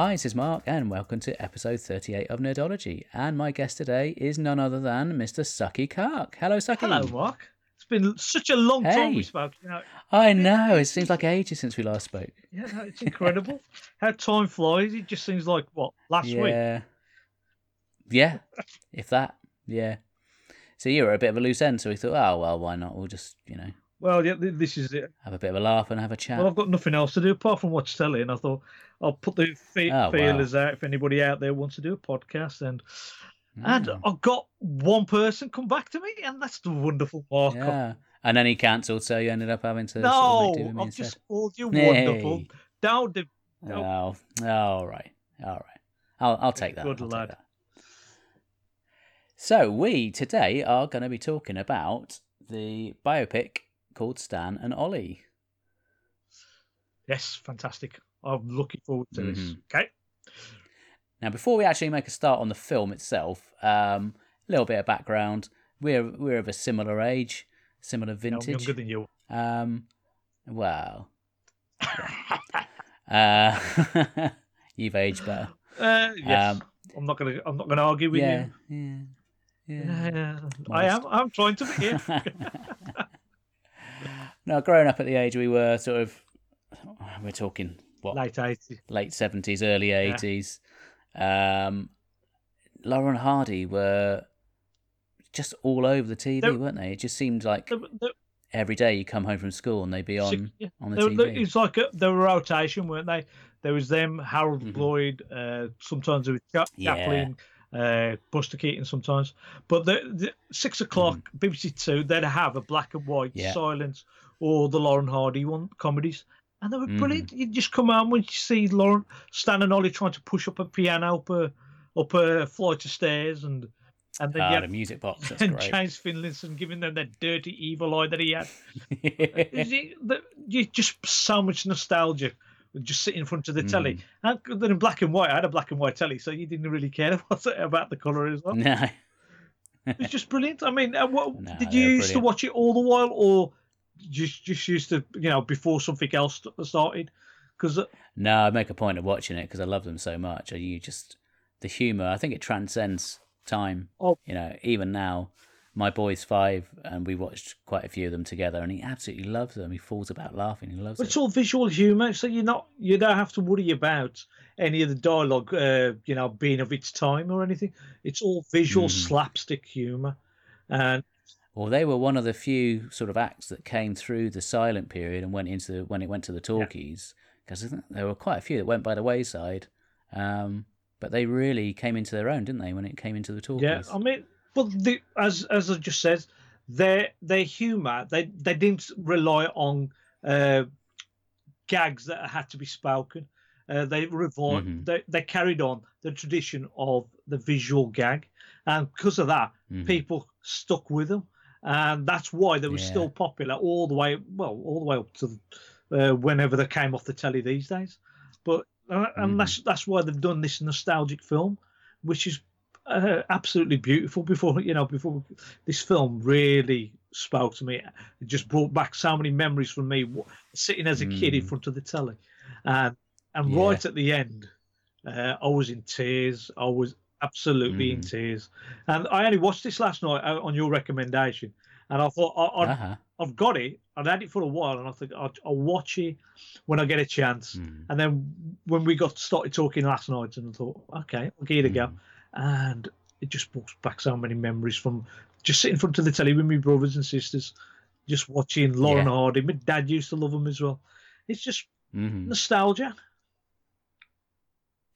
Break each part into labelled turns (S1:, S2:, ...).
S1: Hi, this is Mark, and welcome to episode 38 of Nerdology. And my guest today is none other than Mr. Sucky Kark. Hello, Sucky.
S2: Hello, Mark. It's been such a long time
S1: Hey.
S2: we spoke. You know,
S1: I know, it seems like ages since we last spoke.
S2: yeah, no, it's incredible how time flies. It just seems like what last week.
S1: yeah. Yeah, if that. Yeah. So you were a bit of a loose end, so we thought, oh, well, why not? We'll just, you know,
S2: Well, yeah, this is it.
S1: have a bit of a laugh and have a chat.
S2: Well, I've got nothing else to do apart from watch telly, and I thought I'll put the fe-
S1: Oh, wow.
S2: feelers out if anybody out there wants to do a podcast. And and
S1: Mm,
S2: I've got one person come back to me, and that's the wonderful Mark.
S1: yeah. And then he cancelled, so you ended up having to. sort of
S2: No,
S1: with me
S2: I've just called you
S1: Hey.
S2: wonderful. Don't do-
S1: Oh, all right, all right. I'll I'll take that.
S2: Good
S1: I'll
S2: lad.
S1: that. So we today are going to be talking about the biopic called Stan and Ollie.
S2: Yes, fantastic. I'm looking forward to this.
S1: Mhm.
S2: Okay.
S1: Now, before we actually make a start on the film itself, um, a little bit of background. We're we're of a similar age, similar
S2: I'm
S1: vintage.
S2: younger than you.
S1: Um, well, uh, you've aged better.
S2: Uh, yes.
S1: Um,
S2: I'm not gonna. I'm not gonna argue with
S1: yeah,
S2: you.
S1: yeah, yeah.
S2: Yeah, I am. I'm trying to be. Yeah.
S1: no, growing up at the age we were, sort of, we're talking what
S2: Late 80s.
S1: late seventies, early eighties. Um, Laurel and Hardy were just all over the TV,
S2: They're-
S1: weren't they? It just seemed like
S2: The- the-
S1: every day you come home from school and they'd be on
S2: yeah.
S1: on the TV.
S2: It's like a, they were rotation, weren't they? There was them, Harold
S1: Mhm.
S2: Lloyd. Uh, sometimes it was
S1: Yeah.
S2: Chaplin, uh, Buster Keaton. Sometimes, but the, the six o'clock BBC Two, they'd have a black and white
S1: Mm-hmm. Yeah.
S2: silence or the Laurel and Hardy one comedies, and they were
S1: Mhm.
S2: brilliant. You just come home when you see Lauren, Stan and Ollie trying to push up a piano up a up a flight of stairs, and and then
S1: Ah,
S2: you
S1: the
S2: had
S1: music box, that's
S2: and
S1: great.
S2: James Finlayson giving them that dirty evil eye that he had. Is it, that, you just so much nostalgia just sitting in front of the telly.
S1: Mm.
S2: And then in black and white, I had a black and white telly, so you didn't really care about the colour as well.
S1: no,
S2: It's just brilliant. I mean, uh, what,
S1: No,
S2: did you used to watch it all the while, or just just used to, you know, before something else started? Because
S1: no, I make a point of watching it because I love them so much. You just the humor. I think it transcends time.
S2: Oh.
S1: You know, even now, my boy's five, and we watched quite a few of them together, and he absolutely loves them. He falls about laughing. He loves
S2: But
S1: it.
S2: it's all visual humour, so you're not you don't have to worry about any of the dialogue, uh, you know, being of its time or anything. It's all visual
S1: Mhm.
S2: slapstick humour, and
S1: Well, they were one of the few sort of acts that came through the silent period and went into the, when it went to the talkies because there were quite a few that went by the wayside. Um, but they really came into their own, didn't they, when it came into the talkies?
S2: yeah, I mean, but the, as as I just said, their their humour they they didn't rely on uh, gags that had to be spoken. Uh, they revived,
S1: Mhm.
S2: they they carried on the tradition of the visual gag, and because of that,
S1: Mhm.
S2: people stuck with them, and that's why they were
S1: Yeah.
S2: still popular all the way well all the way up to uh, whenever they came off the telly these days. But uh, and
S1: Mhm.
S2: that's that's why they've done this nostalgic film, which is uh, absolutely beautiful. Before you know, before this film really spoke to me, it just brought back so many memories from me sitting as a kid in
S1: Mm.
S2: front of the telly, and and
S1: Yeah.
S2: right at the end, uh, I was in tears. I was absolutely in
S1: Mm.
S2: tears, and I only watched this last night uh, on your recommendation, and I thought I, I'd,
S1: Uh-huh.
S2: I've got it. I'd had it for a while, and I think I'll, I'll watch it when I get a chance.
S1: Mm.
S2: And then when we got started talking last night, and I thought, okay, I'll give it a go.
S1: Mm.
S2: And it just brought back so many memories from just sitting in front of the telly with my brothers and sisters, just watching Lauren
S1: Yeah.
S2: Hardy. My dad used to love them as well. It's just
S1: Mhm.
S2: nostalgia.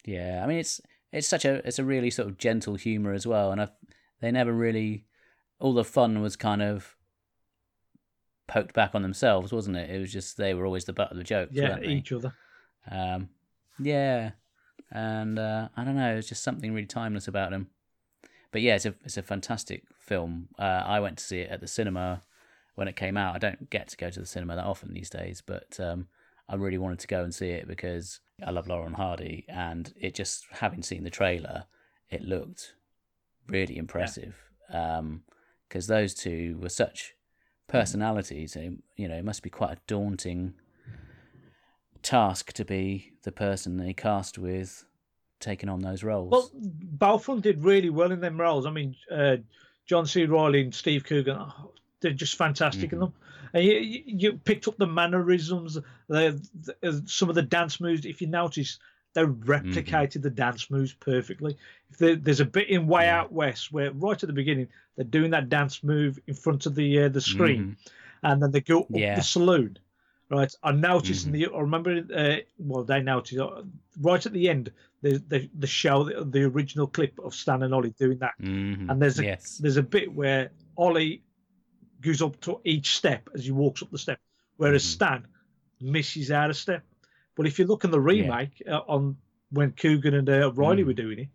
S1: Yeah, I mean it's it's such a it's a really sort of gentle humor as well, and I they never really all the fun was kind of poked back on themselves, wasn't it? It was just they were always the butt of the joke.
S2: Yeah, each other.
S1: Um, yeah, and uh, I don't know, it's just something really timeless about them. But yeah, it's a it's a fantastic film. Uh, I went to see it at the cinema when it came out. I don't get to go to the cinema that often these days, but um, I really wanted to go and see it because I love Laurel and Hardy, and it just having seen the trailer, it looked really impressive. Because those two were such personalities, and you know, it must be quite a daunting task to be the person they cast with taking on those roles.
S2: Well, Balfour did really well in them roles. I mean, uh, John C. Reilly and Steve Coogan, oh, they're just fantastic
S1: Mm-hmm.
S2: in them. You, you picked up the mannerisms, the, the, some of the dance moves. If you notice, they replicated the dance moves perfectly. If there, there's a bit in Way
S1: Yeah.
S2: Out West where right at the beginning they're doing that dance move in front of the uh, the screen, and then they go up
S1: Yeah.
S2: the saloon. Right, I noticed in the. I remember. Uh, well, they noticed uh, right at the end. The the, the show, the, the original clip of Stan and Ollie doing that,
S1: Mhm.
S2: and there's a
S1: yes,
S2: there's a bit where Ollie goes up to each step as he walks up the step, whereas
S1: Mhm.
S2: Stan misses out a step. But if you look in the remake uh, on when Coogan and uh, Reilly
S1: Mm.
S2: were doing it,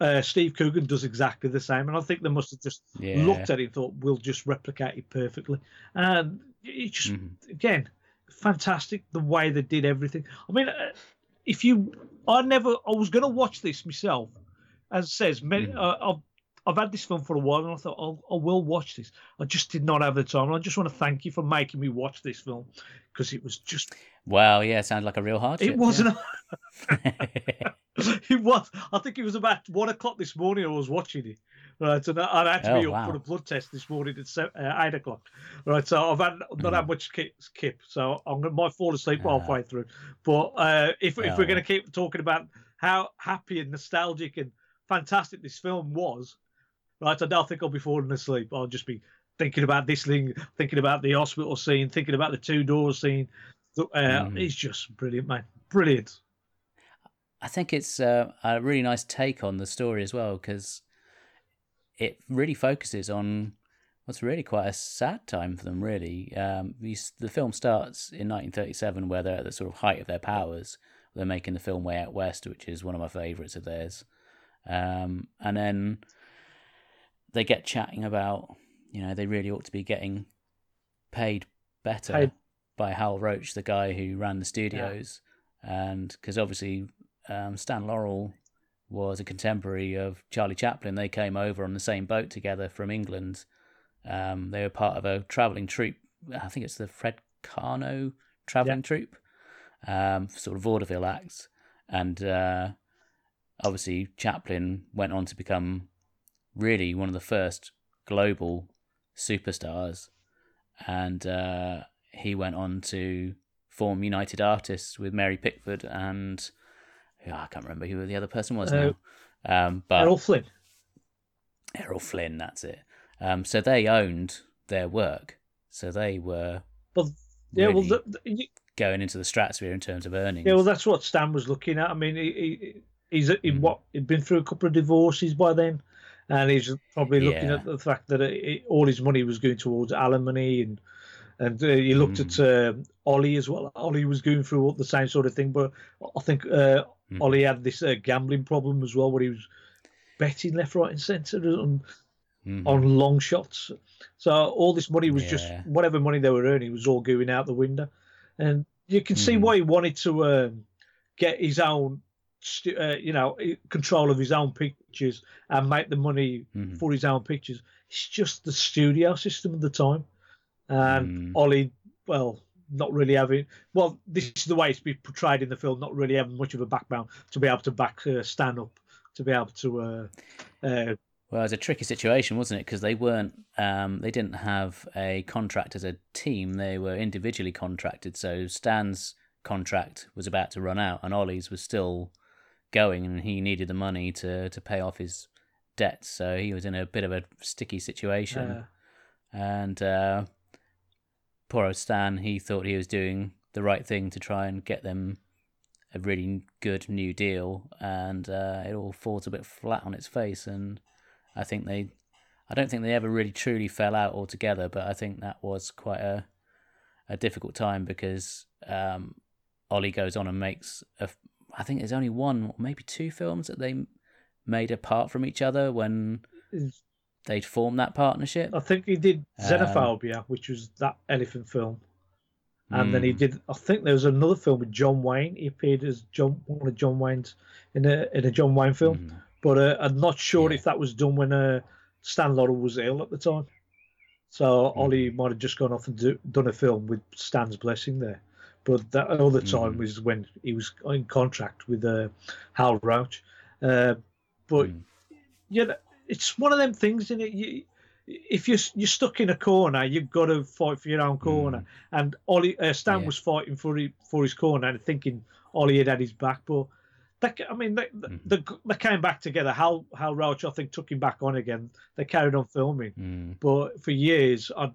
S2: uh, Steve Coogan does exactly the same, and I think they must have just
S1: yeah.
S2: looked at it and thought we'll just replicate it perfectly. And it just
S1: Mhm.
S2: again fantastic the way they did everything. I mean, uh, if you, I never, I was going to watch this myself. As says, many, uh, I've I've had this film for a while, and I thought I'll, I will watch this. I just did not have the time, and I just want to thank you for making me watch this film because it was just,
S1: Wow, yeah, sounds like a real hardship.
S2: it wasn't.
S1: yeah.
S2: it was. I think it was about one o'clock this morning. I was watching it. Right, and I, I had to be
S1: Oh,
S2: up for
S1: wow.
S2: a blood test this morning at se- uh, eight o'clock. Right, so I've had not had
S1: Mhm.
S2: much kip, kip so I'm gonna might fall asleep
S1: Ah.
S2: halfway through. But uh, if if
S1: Oh,
S2: we're going to keep talking about how happy and nostalgic and fantastic this film was, right, I don't think I'll be falling asleep. I'll just be thinking about this thing, thinking about the hospital scene, thinking about the two doors scene. Uh,
S1: Mhm.
S2: It's just brilliant, man. Brilliant.
S1: I think it's uh, a really nice take on the story as well because it really focuses on what's really quite a sad time for them. Really, um, these, the film starts in 1937, where they're at the sort of height of their powers. They're making the film Way Out West, which is one of my favourites of theirs, um, and then they get chatting about you know they really ought to be getting paid better
S2: Paid.
S1: by Hal Roach, the guy who ran the studios, and because obviously um, Stan Laurel was a contemporary of Charlie Chaplin. They came over on the same boat together from England. Um, they were part of a travelling troupe. I think it's the Fred Karno travelling troupe, um, sort of vaudeville acts. And uh, obviously, Chaplin went on to become really one of the first global superstars. And uh, he went on to form United Artists with Mary Pickford and yeah, I can't remember who the other person was
S2: Uh,
S1: now. Um, but
S2: Errol Flynn.
S1: Errol Flynn, that's it. Um, so they owned their work. So they were
S2: But yeah, well, the, the, you-
S1: going into the stratosphere in terms of earnings.
S2: yeah, well, that's what Stan was looking at. I mean, he, he he's he,
S1: Mm.
S2: what he'd been through a couple of divorces by then, and he's probably looking
S1: Yeah.
S2: at the fact that it, all his money was going towards alimony, and and uh, he looked at
S1: Mm.
S2: um Ollie as well. Ollie was going through all the same sort of thing, but I think uh,
S1: Mm.
S2: Ollie had this uh, gambling problem as well, where he was betting left, right, and centre on
S1: Mhm.
S2: on long shots. So all this money was just whatever money they were earning was all going out the window, and you can see
S1: Mhm.
S2: why he wanted to um, get his own, uh, you know, control of his own pictures and make the money
S1: Mhm.
S2: for his own pictures. It's just the studio system of the time, and
S1: Mm.
S2: Ollie, well, not really having. Well, this is the way it's been portrayed in the film. Not really having much of a backbone to be able to back uh, stand up, to be able to. Uh, uh,
S1: Well, it was a tricky situation, wasn't it? Because they weren't, um, they didn't have a contract as a team. They were individually contracted. So Stan's contract was about to run out, and Ollie's was still going, and he needed the money to to pay off his debts. So he was in a bit of a sticky situation.
S2: uh,
S1: and uh, poor old Stan, he thought he was doing the right thing to try and get them a really good new deal, and uh, it all falls a bit flat on its face. And I think they, I don't think they ever really truly fell out altogether, but I think that was quite a a difficult time because um, Ollie goes on and makes a. I think there's only one, or maybe two films that they made apart from each other when they'd formed that partnership.
S2: I think he did
S1: Um,
S2: Zenobia, which was that elephant film, and then he
S1: Mm.
S2: did. I think there was another film with John Wayne. He appeared as John one of John Wayne's in a in a John Wayne film,
S1: Mhm.
S2: but uh, I'm not sure
S1: Yeah.
S2: if that was done when uh, Stan Laurel was ill at the time. So
S1: Mm-hmm.
S2: Ollie might have just gone off and do, done a film with Stan's blessing there. But that other time
S1: Mm.
S2: was when he was in contract with uh, Hal Roach. Uh, but
S1: Mm.
S2: you know, it's one of them things, isn't it? You, if you're you're stuck in a corner, you've got to fight for your own corner. And Ollie uh, Stan
S1: Mm. Yeah.
S2: was fighting for he, for his corner and thinking Ollie had had his back, but. That, I mean, they,
S1: Mhm.
S2: they, they came back together. Hal, Hal Roach, I think, took him back on again. They carried on filming
S1: Mm.
S2: but for years I'd,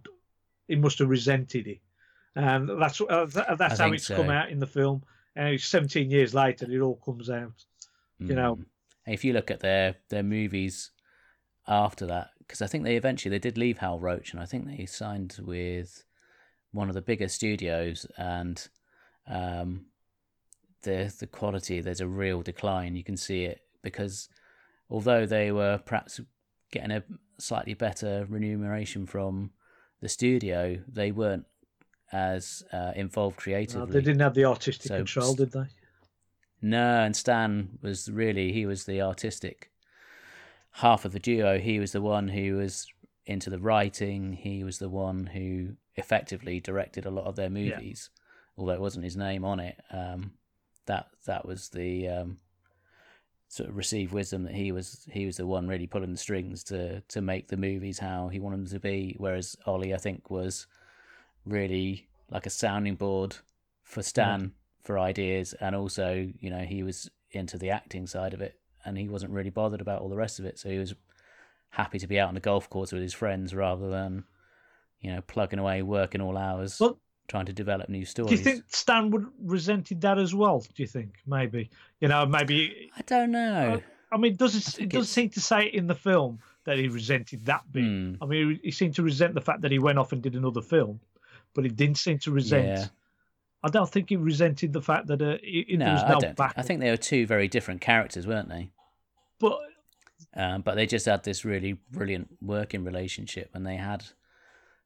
S2: he must have resented it, and that's uh, th- that's
S1: I
S2: how it's come out in the film. And it's 17 years later, it all comes out. You know.
S1: Mm. if you look at their their movies after that, because I think they eventually they did leave Hal Roach, and I think they signed with one of the bigger studios, and um, the the quality there's a real decline. You can see it because although they were perhaps getting a slightly better remuneration from the studio, they weren't as uh, involved creatively.
S2: they didn't have the artistic
S1: So-
S2: control, did they?
S1: No, and Stan was really he was the artistic half of the duo. He was the one who was into the writing. He was the one who effectively directed a lot of their movies, although it wasn't his name on it. Um, that that was the um, sort of received wisdom that he was he was the one really pulling the strings to to make the movies how he wanted them to be. Whereas Ollie, I think, was really like a sounding board for Stan for ideas, and also you know he was into the acting side of it, and he wasn't really bothered about all the rest of it. So he was happy to be out on the golf course with his friends rather than you know plugging away, working all hours,
S2: Well,
S1: trying to develop new stories.
S2: do you think Stan would resented that as well? Do you think maybe you know maybe?
S1: I don't know.
S2: I mean, does it? It does seem to say in the film that he resented that bit.
S1: Hmm.
S2: I mean, he seemed to resent the fact that he went off and did another film, but he didn't seem to resent.
S1: Yeah.
S2: I don't think he resented the fact that uh, he, he-
S1: no,
S2: there was
S1: I
S2: no
S1: don't. Think,
S2: back.
S1: I think they were two very different characters, weren't they?
S2: but
S1: Um, but they just had this really brilliant working relationship, and they had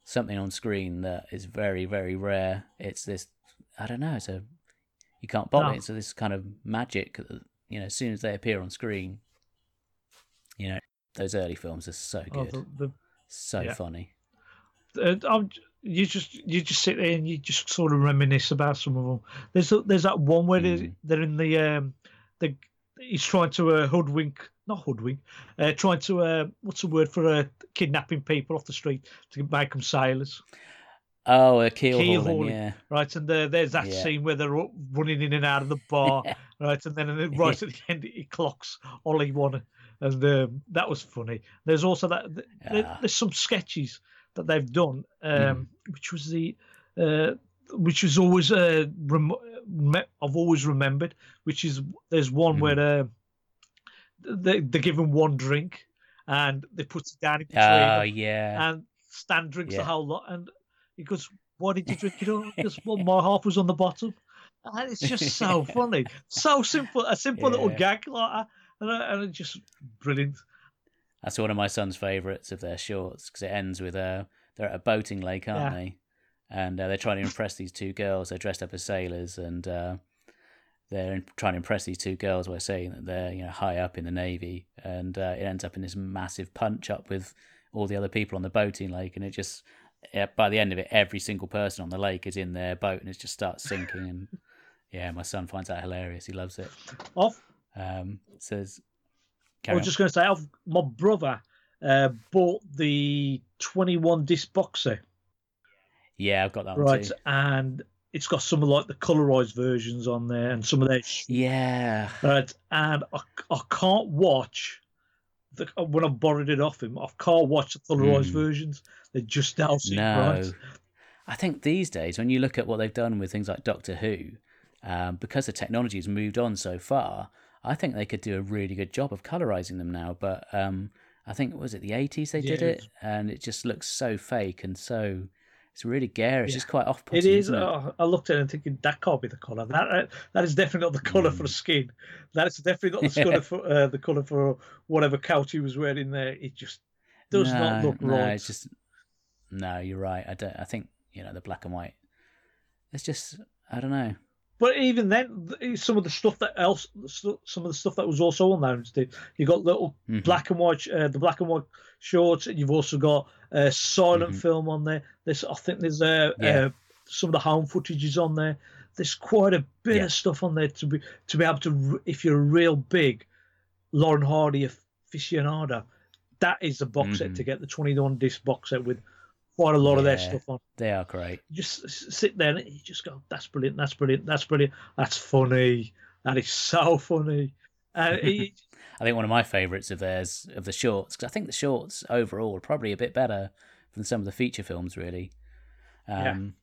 S1: something on screen that is very, very rare. It's this, I don't know, it's a, you can't bottle
S2: No.
S1: it. So this kind of magic. You know, as soon as they appear on screen, you know, those early films are so
S2: oh,
S1: good,
S2: the,
S1: so
S2: yeah.
S1: funny.
S2: uh, I'm, you just you just sit there and you just sort of reminisce about some of them. There's there's that one where they're,
S1: Mm.
S2: they're in the um the he's trying to uh, hoodwink not hoodwink uh, trying to uh, what's the word for uh, kidnapping people off the street to make them sailors
S1: Oh, a keel,
S2: Keel
S1: hauling,
S2: hauling.
S1: yeah.
S2: right and uh, there's that
S1: Yeah.
S2: scene where they're running in and out of the bar right and then right at the end he clocks Ollie one and um, that was funny there's also that th-
S1: Ah.
S2: there's some sketches that they've done um,
S1: Mhm.
S2: which was the uh, which was always uh, rem- me- I've always remembered which is there's one
S1: Mhm.
S2: where uh, they, they're given one drink and they put it down in between
S1: Oh,
S2: them,
S1: yeah.
S2: and Stan drinks the whole lot and he goes why did you drink it all? Because well my half was on the bottom. And it's just so funny. So simple a simple little gag like that. And, and it's just brilliant
S1: That's one of my son's favourites of their shorts because it ends with uh, they're at a boating lake, aren't
S2: Yeah.
S1: they? And uh, they're trying to impress these two girls. They're dressed up as sailors, and uh, they're trying to impress these two girls by saying that they're you know high up in the navy, and uh, it ends up in this massive punch up with all the other people on the boating lake, and it just yeah, by the end of it, every single person on the lake is in their boat, and it just starts sinking. And yeah, my son finds that hilarious. He loves it.
S2: I've,
S1: Um, says,
S2: I was
S1: on.
S2: just going to say I've, my brother uh, bought the 21 disc box set
S1: yeah, I've got that
S2: right and it's got some of like the colorized versions on there and some of their
S1: Yeah.
S2: right and I, I can't watch the, when I borrowed it off him I can't watch the colorized
S1: Mm.
S2: versions They're just don't
S1: No.
S2: right
S1: I think these days, when you look at what they've done with things like Doctor Who, um, because the technology has moved on so far, I think they could do a really good job of colorizing them now. But um, I think was it the eighties they did
S2: Yeah, it
S1: and it just looks so fake and so it's really garish.
S2: Yeah.
S1: It's quite off-putting.
S2: It is.
S1: isn't it?
S2: Oh, I looked at it and thinking that can't be the color. That uh, that is definitely not the color for
S1: Mm.
S2: skin. That is definitely not the color for uh, the color for whatever couch he was wearing there. It just does not look
S1: no,
S2: right.
S1: It's just no. You're right. I don't. I think you know the black and white. It's just I don't know.
S2: But even then, some of the stuff that else, some of the stuff that was also on there, Steve, you got little
S1: Mhm.
S2: black and white, uh, the black and white shorts. and You've also got uh, silent
S1: Mhm.
S2: film on there. There's, I think, there's uh,
S1: Yeah.
S2: uh, some of the home footage is on there. there's quite a bit
S1: Yeah.
S2: of stuff on there to be to be able to if you're a real big Laurel and Hardy aficionado, that is the box set
S1: Mhm.
S2: to get the 21 disc box set with quite a lot of their stuff on.
S1: They are great.
S2: You just sit there and you just go, "That's brilliant! That's brilliant! That's brilliant! That's funny! That is so funny!" It,
S1: I think one of my favourites of theirs of the shorts because I think the shorts overall are probably a bit better than some of the feature films. Really,
S2: Yeah.
S1: um,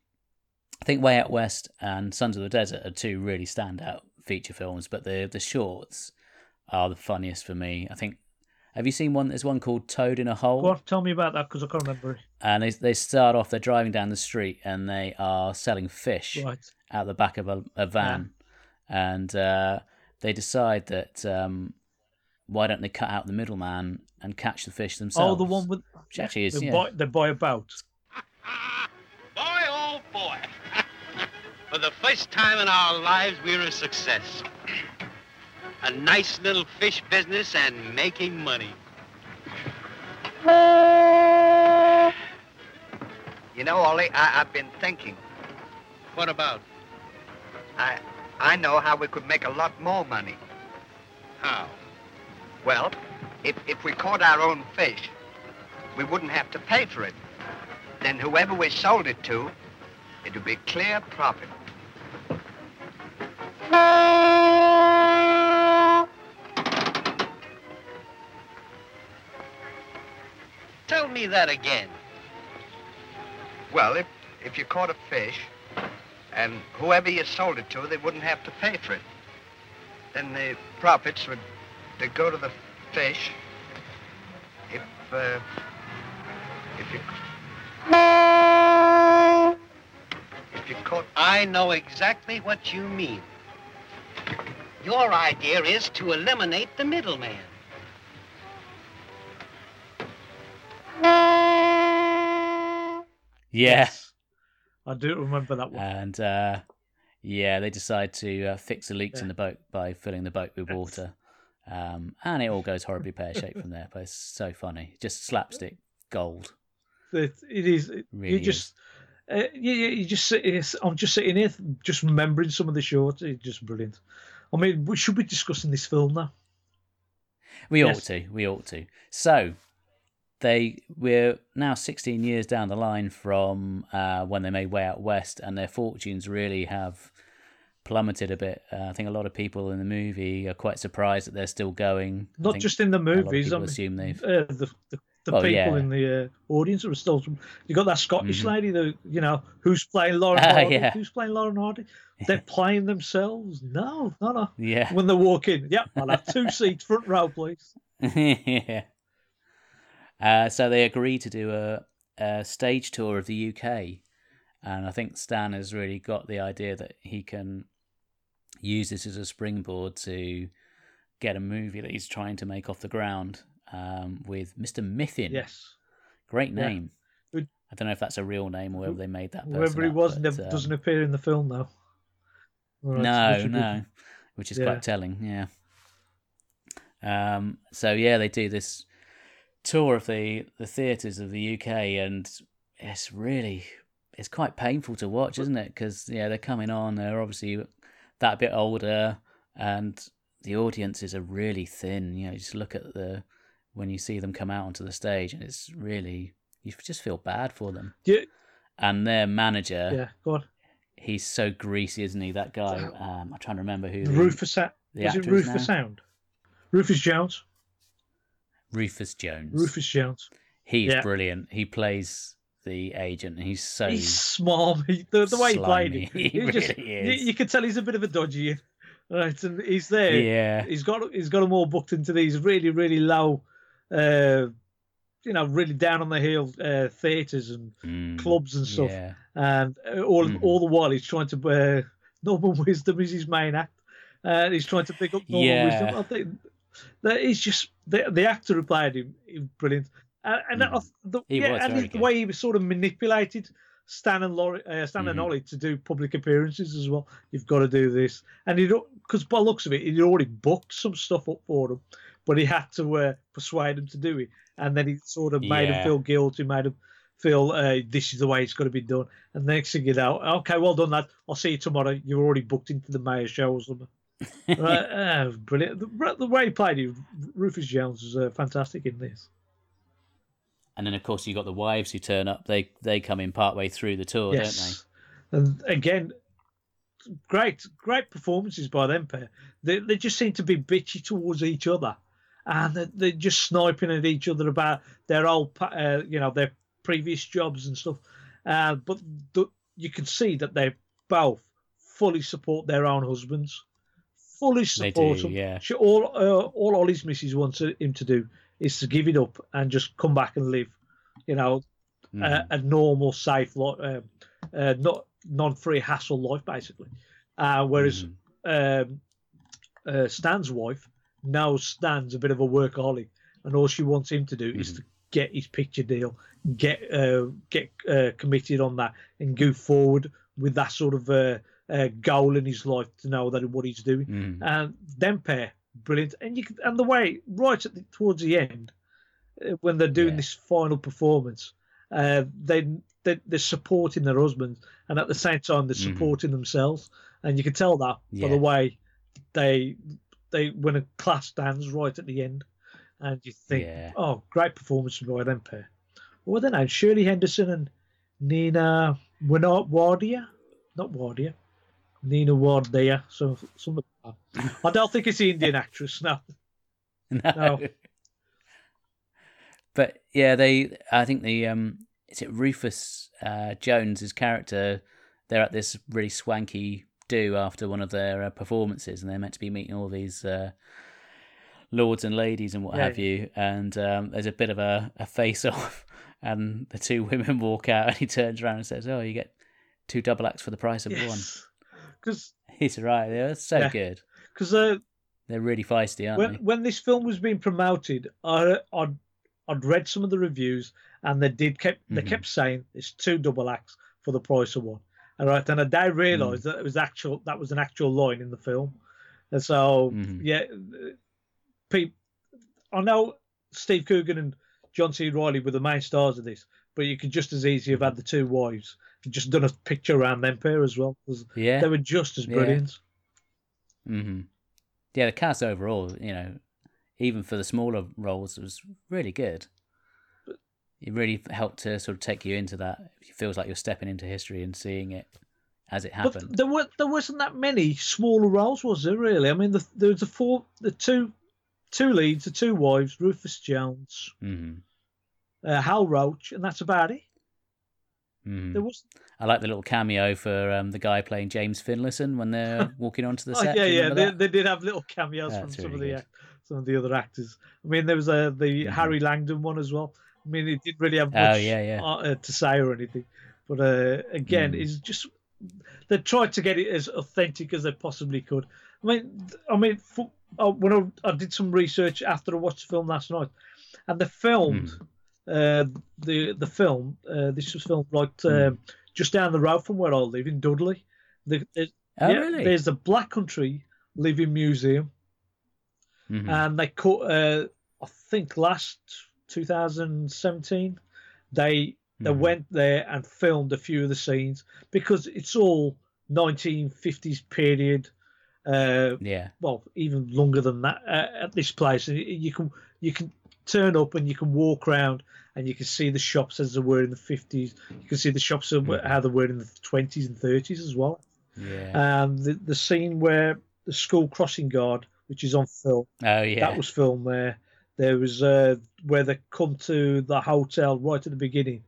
S1: I think Way Out West and Sons of the Desert are two really standout feature films, but the the shorts are the funniest for me. I think. Have you seen one? There's one called Towed in a Hole,
S2: go on, tell me about that because I can't remember
S1: and they they start off. They're driving down the street and they are selling fish
S2: Right.
S1: out the back of a, a van, and uh, they decide that um, why don't they cut out the middleman and catch the fish themselves?
S2: Oh, the one with
S1: which actually is
S2: they
S1: yeah.
S2: buy they buy a boat.
S3: Boy, oh boy. For the first time in our lives, we're a success. A nice little fish business and making money.
S4: You know, Ollie, I, I've been thinking.
S3: What about?
S4: I I know how we could make a lot more money.
S3: How?
S4: Well, if if we caught our own fish, we wouldn't have to pay for it. Then whoever we sold it to, it would be clear profit.
S3: Me that again.
S4: Well, if if you caught a fish, and whoever you sold it to, they wouldn't have to pay for it. Then the profits would they'd go to the fish. If uh, if you if you caught
S3: I know exactly what you mean. Your idea is to eliminate the middleman.
S1: Yeah,
S2: I do remember that one.
S1: and uh, yeah, they decide to uh, fix the leaks in the boat by filling the boat with
S2: Yes.
S1: water, um, and it all goes horribly pear shaped from there. But it's so funny, just slapstick gold.
S2: it, it is. it-
S1: Really
S2: you just, uh, you, you just sit. here- I'm just sitting here, just remembering some of the shorts. It's just brilliant. I mean, we should be discussing this film now.
S1: We
S2: Yes.
S1: ought to. We ought to. So they we're now 16 years down the line from uh, when they made Way Out West, and their fortunes really have plummeted a bit. Uh, I think a lot of people in the movie are quite surprised that they're still going.
S2: Not just in the
S1: a lot of
S2: movies. I mean,
S1: assume they've.
S2: uh, the the, the
S1: Well,
S2: people
S1: yeah.
S2: in the uh, audience are still. You got that Scottish
S1: Mhm.
S2: lady, the you know, who's playing Lauren
S1: Ah,
S2: Hardy?
S1: yeah.
S2: Who's playing Laurel and Hardy? They're playing themselves. No, no, no.
S1: Yeah.
S2: When they walk in, yep, I'll have two seats, front row, please.
S1: yeah. Uh, so they agreed to do a, a stage tour of the UK, and I think Stan has really got the idea that he can use this as a springboard to get a movie that he's trying to make off the ground um, with Mr. Miffin.
S2: Yes.
S1: Great name.
S2: Good.
S1: I don't know if that's a real name or whether they made that. person
S2: Whoever he was never,
S1: um,
S2: doesn't appear in the film though. Right,
S1: no,
S2: which would be-
S1: no, which is
S2: Yeah.
S1: quite telling. Yeah. Um. So yeah, they do this tour of the the theaters of the UK, and it's really it's quite painful to watch, isn't it? Because yeah, they're coming on. They're obviously that bit older, and the audiences are really thin. You know, just look at the when you see them come out onto the stage, and it's really you just feel bad for them.
S2: Yeah,
S1: And their manager,
S2: yeah, go on.
S1: he's so greasy, isn't he? That guy. Um, I'm trying to remember who. the-
S2: Rufus, Sa-
S1: the
S2: is it Rufus. Sound? Rufus Jones.
S1: Rufus Jones.
S2: Rufus Jones.
S1: He's
S2: yeah.
S1: brilliant. He plays the agent, and he's so
S2: He's smarmy. The, the way he played
S1: slimy.
S2: it,
S1: He
S2: you just
S1: really
S2: you,
S1: is.
S2: you can tell he's a bit of a dodgy. Right, and he's there.
S1: yeah.
S2: He's got he's got them all booked into these really really low, uh, you know, really down on the hill uh, theaters and
S1: Mm,
S2: clubs and stuff.
S1: Yeah.
S2: and uh, all
S1: Mhm.
S2: all the while he's trying to uh, Norman Wisdom is his main act, and he's trying to pick up Norman
S1: Yeah.
S2: Wisdom. I think that he's just the the actor who played him, he was brilliant, and, and. I- the,
S1: He
S2: yeah, and the way he was sort of manipulated Stan and Laurie, uh, Stan and
S1: Mhm.
S2: Ollie to do public appearances as well. You've got to do this, and he because by the looks of it, he'd already booked some stuff up for them, but he had to uh, persuade them to do it, and then he sort of made them
S1: Yeah.
S2: feel guilty, made them feel uh, this is the way it's got to be done. And next thing you know, okay, well done, lad. I'll see you tomorrow. You're already booked into the mayor show or something. Right, uh, brilliant. The, the, way he played it, Rufus Jones was uh, fantastic in this.
S1: And then, of course, you got the wives who turn up. They they come in part way through the tour, yes.
S2: don't they? And again, great great performances by them pair. They they just seem to be bitchy towards each other, and they're, they're just sniping at each other about their old, uh, you know, their previous jobs and stuff. Uh, but the, you can see that they both fully support their own husbands, fully support
S1: do. Yeah.
S2: She, all uh, all Ollie's missus wants him to do is to give it up and just come back and live, you know, mm. a, a, normal, safe, um, uh, not non-free hassle life, basically. Uh, whereas mm. um, uh, Stan's wife now Stan's a bit of a workaholic, and all she wants him to do mm. is to get his picture deal, get uh, get uh, committed on that, and go forward with that sort of uh, uh, goal in his life to know that what he's doing.
S1: Mm.
S2: And them pair, brilliant. And you can, and the way right at the, towards the end, uh, when they're doing yeah. this final performance, uh, they, they they're supporting their husbands, and at the same time they're mm-hmm. supporting mm. themselves. And you can tell that yeah. by the way they they when a class stands right at the end and you think, yeah. oh, great performance Empire. What were their names? Shirley Henderson and Nina Winot Wardia? Not Wardia. Nina Wardia. So, some I don't think it's the Indian actress, now.
S1: no. no. But yeah, they. I think the um, is it Rufus uh, Jones's character? They're at this really swanky do after one of their uh, performances, and they're meant to be meeting all these uh, lords and ladies and what yeah. have you. And um, there's a bit of a, a face off, and the two women walk out, and he turns around and says, "Oh, you get two double acts for the price of yes. one."
S2: Because
S1: he's right, they're so yeah. good.
S2: Because uh,
S1: they're really feisty, aren't
S2: when,
S1: they?
S2: When this film was being promoted, I, I'd I'd read some of the reviews, and they did kept they mm-hmm. kept saying it's two double acts for the price of one. All right, and I did realise mm. that it was actual that was an actual line in the film, and so mm-hmm. yeah, people. I know Steve Coogan and John C. Reilly were the main stars of this, but you could just as easily have had the two wives just done a picture around them pair as well.
S1: Yeah,
S2: they were just as brilliant.
S1: Yeah. Mm-hmm. Yeah, the cast overall, you know, even for the smaller roles, was really good. It really helped to sort of take you into that. It feels like you're stepping into history and seeing it as it happened.
S2: But there were there wasn't that many smaller roles, was there? Really? I mean, the, there was the four, the two two leads, the two wives, Rufus Jones,
S1: mm-hmm.
S2: uh, Hal Roach, and that's about it.
S1: Mm.
S2: There was.
S1: I like the little cameo for um, the guy playing James Finlayson when they're walking onto the set.
S2: oh, yeah, yeah, they, they, did have little cameos that's from some really of the some of the other actors. I mean, there was uh, the mm-hmm. Harry Langdon one as well. I mean, it didn't really have oh, much
S1: oh, yeah, yeah.
S2: Uh, to say or anything, but uh, again, mm. it's just they tried to get it as authentic as they possibly could. I mean, I mean, for, uh, when I, I, did some research after I watched the film last night, and they filmed mm. Uh, the the film. Uh, this was filmed like mm. just down the road from where I live in Dudley. The,
S1: oh,
S2: yeah,
S1: really?
S2: There's the Black Country Living Museum, mm-hmm. and they cut. Uh, I think last 2017, they they mm. went there and filmed a few of the scenes because it's all 1950s period uh,
S1: yeah.
S2: Well, even longer than that uh, at this place, and you can you can turn up and you can walk around and you can see the shops as they were in the fifties. You can see the shops mm. how they were in the twenties and thirties as well.
S1: Yeah.
S2: And the the scene where the school crossing guard, which is on film.
S1: Oh yeah.
S2: That was filmed there. There was uh, where they come to the hotel right at the beginning.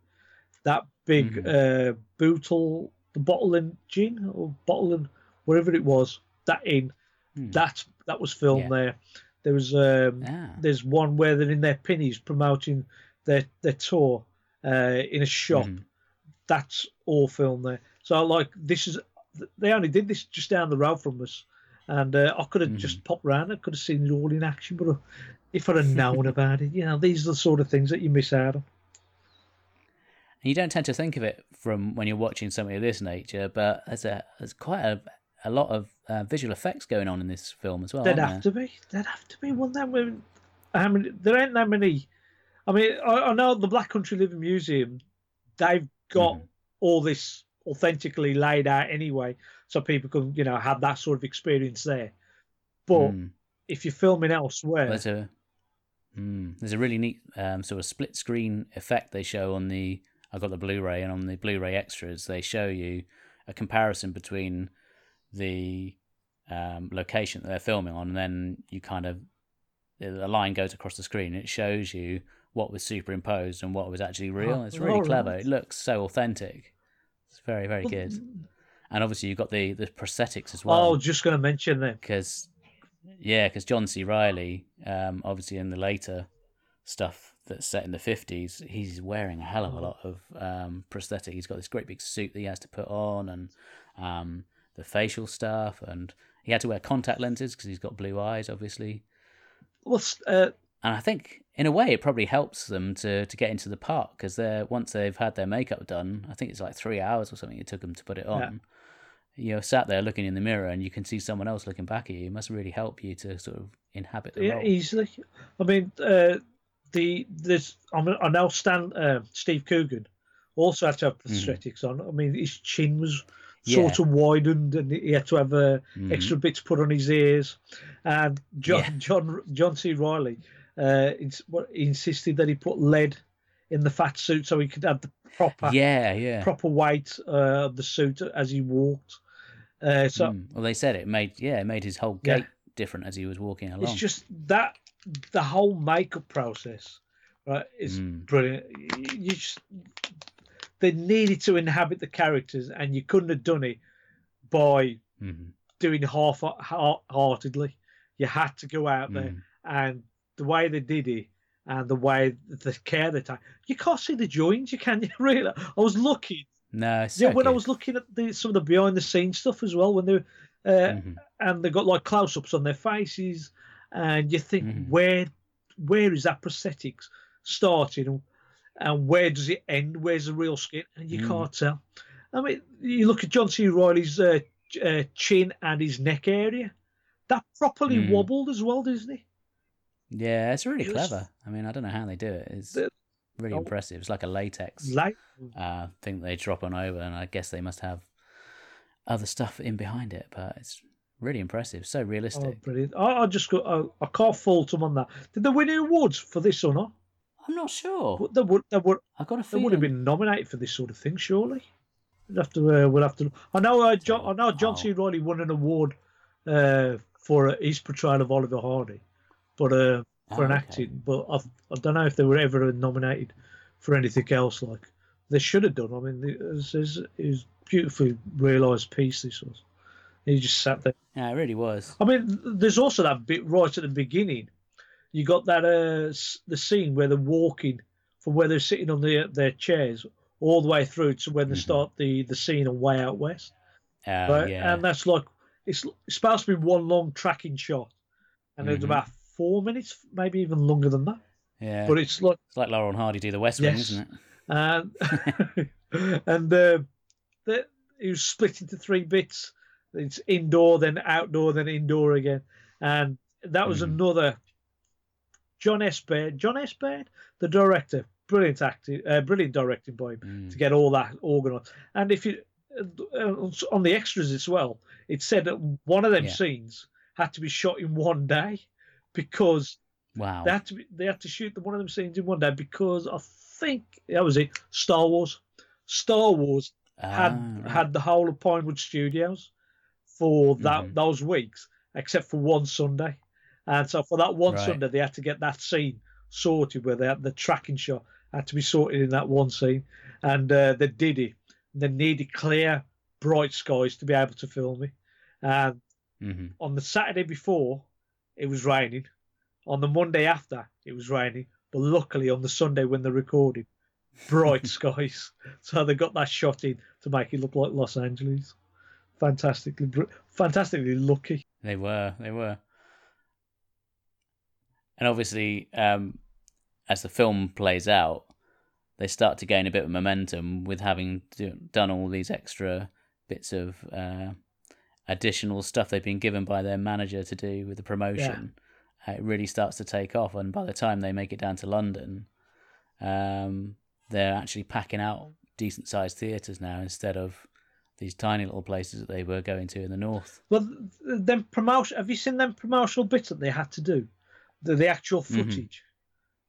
S2: That big mm. uh, bottle, the bottle and gin or bottle and whatever it was that in. Hmm. That that was filmed yeah. there. There was um, ah. there's one where they're in their pinnies promoting their their tour uh, in a shop. Mm. That's all filmed there. So like this is they only did this just down the road from us, and uh, I could have mm. just popped round. I could have seen it all in action, but uh, if I'd have known about it, you know, these are the sort of things that you miss out on.
S1: You don't tend to think of it from when you're watching something of this nature, but as a there's quite a a lot of uh, visual effects going on in this film as well.
S2: There'd have there? to be. There'd have to be. One that how many? There ain't that many. I mean, I, I, know the Black Country Living Museum they've got
S1: Mhm.
S2: all this authentically laid out anyway, so people can you know have that sort of experience there. But
S1: Mm.
S2: if you're filming elsewhere,
S1: There's a mm, there's a really neat um, sort of split screen effect they show on the I got the Blu-ray and on the Blu-ray extras they show you a comparison between the um, location that they're filming on, and then you kind of the line goes across the screen. It shows you what was superimposed and what was actually real.
S2: Oh,
S1: it's really
S2: all
S1: clever. It looks so authentic. It's very very good. And obviously you've got the the prosthetics as well
S2: oh, just going to mention them.
S1: because yeah, because John C. Reilly, um, obviously in the later stuff that's set in the fifties, he's wearing a hell of a lot of um, prosthetic. He's got this great big suit that he has to put on, and um, the facial stuff, and he had to wear contact lenses because he's got blue eyes, obviously.
S2: Well, uh,
S1: And I think in a way it probably helps them to to get into the part because they're once they've had their makeup done, I think it's like three hours or something it took them to put it on. You're sat there looking in the mirror and you can see someone else looking back at you. It must really help you to sort of inhabit the
S2: yeah,
S1: role.
S2: easily. I mean, uh, the this I, know Stan uh, Steve Coogan also had to have prosthetics on. I mean, his chin was sort
S1: Yeah.
S2: of widened, and he had to have uh,
S1: Mhm.
S2: extra bits put on his ears. And John
S1: Yeah.
S2: John John C. Reilly, uh, ins- what- insisted that he put lead in the fat suit so he could have the proper
S1: Yeah, yeah.
S2: proper weight uh, of the suit as he walked. Uh, so
S1: Mm. Well, they said it made yeah, it made his whole
S2: Yeah.
S1: gait different as he was walking along.
S2: it's just that the whole makeup process, right, is
S1: Mm.
S2: brilliant. You just they needed to inhabit the characters, and you couldn't have done it by
S1: Mhm.
S2: doing half heartedly. You had to go out there,
S1: Mm.
S2: and the way they did it, and the way the care they take, you can't see the joins. You can you really? I was lucky.
S1: No,
S2: Yeah, when I was looking at the, some of the behind the scenes stuff as well, when they were, uh,
S1: Mhm.
S2: and they got like close ups on their faces, and you think
S1: Mhm.
S2: where where is that prosthetics starting, and, where does it end? Where's the real skin? And you
S1: Mhm.
S2: can't tell. I mean, you look at John C. Reilly's uh, uh, chin and his neck area. That properly
S1: Mm.
S2: wobbled as well, doesn't it?
S1: Yeah, it's really
S2: Just-
S1: clever. I mean, I don't know how they do it. It's
S2: The-
S1: really
S2: oh.
S1: impressive. It's like a latex
S2: Like,
S1: uh, thing they drop on over, and I guess they must have other stuff in behind it. But it's really impressive. So
S2: oh,
S1: realistic.
S2: brilliant! I, I just got, I, I can't fault them on that. Did they win any awards for this or not?
S1: I'm not sure.
S2: They would, they would,
S1: I got a
S2: They
S1: feeling.
S2: would have been nominated for this sort of thing, surely. We'll have to. Uh, we'll have to. I know. Uh, John, I know. John C. Reilly won an award uh, for uh, his portrayal of Oliver Hardy, but uh, for
S1: Oh,
S2: an
S1: okay.
S2: acting. But I, I don't know if they were ever nominated for anything else. Like they should have done. I mean, it was, it was, beautifully realised piece. This was. He just sat there.
S1: Yeah, it really was.
S2: I mean, there's also that bit right at the beginning. You got that uh, the scene where they're walking from where they're sitting on their their chairs all the way through to when they
S1: Mhm.
S2: start the the scene on Way Out West.
S1: Uh,
S2: right?
S1: yeah.
S2: And that's like it's, it's supposed to be one long tracking shot, and it's
S1: Mhm.
S2: about four minutes, maybe even longer than that.
S1: yeah.
S2: But it's like
S1: It's like Laurel and Hardy do the West Wing,
S2: Yes.
S1: isn't it?
S2: and and uh, the, it was split into three bits. It's indoor, then outdoor, then indoor again, and that was
S1: Mhm.
S2: another Jon S. Baird. Jon S. Baird, the director, brilliant acting, uh, brilliant directing by him
S1: Mm.
S2: to get all that organised. And if you uh, on the extras as well, it said that one of them
S1: Yeah.
S2: scenes had to be shot in one day because
S1: Wow.
S2: they had to be, they had to shoot the, one of them scenes in one day because I think that was it. Star Wars, Star Wars had
S1: Ah, right.
S2: had the whole of Pinewood Studios for that
S1: Mhm.
S2: those weeks, except for one Sunday, and so for that one
S1: Right.
S2: Sunday they had to get that scene sorted where they had the tracking shot had to be sorted in that one scene, and uh, they did it. They needed clear, bright skies to be able to film it, and
S1: Mhm.
S2: on the Saturday before, it was raining. On the Monday after, it was raining. But luckily, on the Sunday when they recorded, bright skies. So they got that shot in to make it look like Los Angeles. Fantastically, fantastically lucky.
S1: They were. They were. And obviously, um, as the film plays out, they start to gain a bit of momentum with having do, done all these extra bits of uh, additional stuff they've been given by their manager to do with the promotion. Uh, it really starts to take off, and by the time they make it down to London, um, they're actually packing out decent sized theatres now instead of these tiny little places that they were going to in the north.
S2: Well, then promotion. Have you seen them promotional bits that they had to do? The the actual
S1: Mm-hmm.
S2: footage.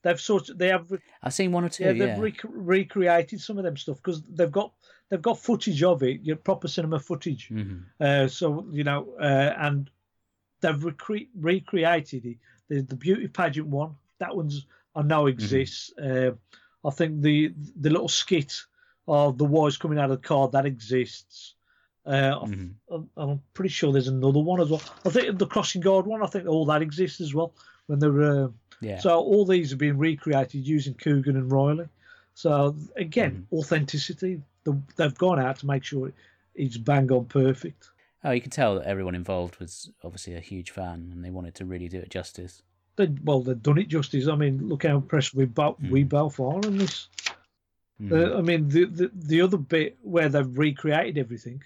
S2: They've sort of they have
S1: I've seen one or two.
S2: yeah,
S1: Yeah,
S2: they've rec- recreated some of them stuff because they've got they've got footage of it, your proper cinema footage.
S1: hmm
S2: Uh, so you know, uh, and they've recre- recreated it. The the beauty pageant one, that one's I know exists. Uh, I think the the little skit of the boys coming out of the car that exists. Uh, I
S1: Mhm.
S2: I'm, I'm pretty sure there's another one as well. I think the crossing guard one. I think all that exists as well. When they're uh,
S1: yeah.
S2: so all these have been recreated using Coogan and Reilly. So again,
S1: Mm-hmm.
S2: authenticity. The, they've gone out to make sure it's bang on perfect.
S1: Oh, you can tell that everyone involved was obviously a huge fan, and they wanted to really do it justice.
S2: They, well, they've done it justice. I mean, look how impressed we both we both are in this.
S1: Mhm.
S2: Uh, I mean, the, the the other bit where they've recreated everything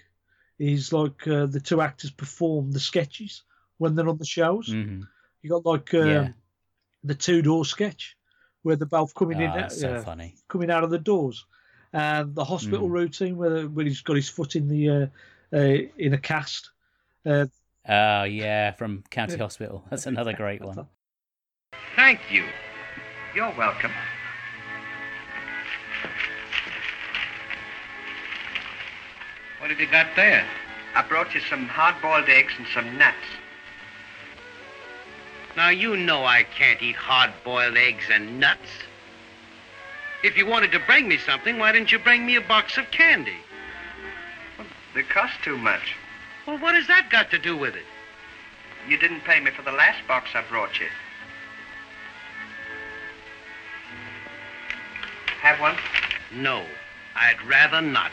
S2: is like uh, the two actors perform the sketches when they're on the shows.
S1: Mhm.
S2: You got like um,
S1: Yeah.
S2: the two door sketch where they're both coming in,
S1: Ah,
S2: out-
S1: so
S2: yeah,
S1: funny.
S2: coming out of the doors, and the hospital
S1: Mm.
S2: routine where where he's got his foot in the uh, uh, in a cast. Uh,
S1: Oh yeah, from County Hospital. That's another great one.
S4: Thank you. You're welcome.
S3: What have you got there?
S4: I brought you some hard-boiled eggs and some nuts.
S3: Now, you know I can't eat hard-boiled eggs and nuts. If you wanted to bring me something, why didn't you bring me a box of candy?
S4: They cost too much.
S3: Well, what has that got to do with it?
S4: You didn't pay me for the last box I brought you. Have one?
S3: No, I'd rather not.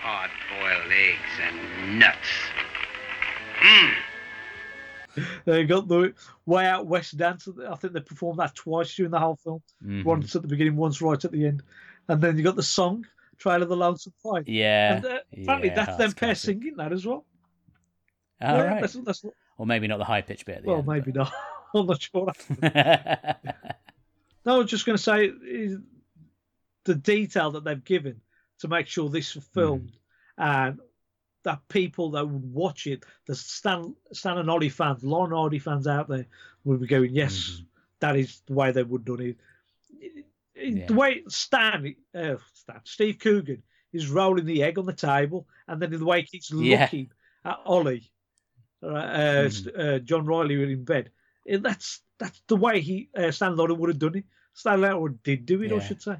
S3: Hard-boiled eggs and nuts. Mmm.
S2: They got the way out west dance. I think they performed that twice during the whole film.
S1: Mhm.
S2: Once at the beginning, once right at the end, and then you got the song "Trail of the Lonesome Pine."
S1: Yeah.
S2: and uh, apparently
S1: yeah,
S2: that's them pair singing that as well.
S1: All
S2: Yeah,
S1: right.
S2: that's, that's,
S1: Or maybe not the high pitch bit at the
S2: well,
S1: end.
S2: maybe not. I'm not sure. No, I was just going to say the detail that they've given to make sure this was filmed and that people that would watch it, the Stan, Stan and Ollie fans, Lon Ollie fans out there, would be going, yes,
S1: Mhm.
S2: that is the way they would have done it. It- it-
S1: Yeah.
S2: The way Stan, uh, Stan, Steve Coogan is rolling the egg on the table, and then the way he keeps
S1: Yeah.
S2: looking at Ollie, uh, uh,
S1: Mhm.
S2: uh, John Reilly in bed. That's that's the way he uh, Stan Laurel would have done it. Stan Laurel did do it, I should say.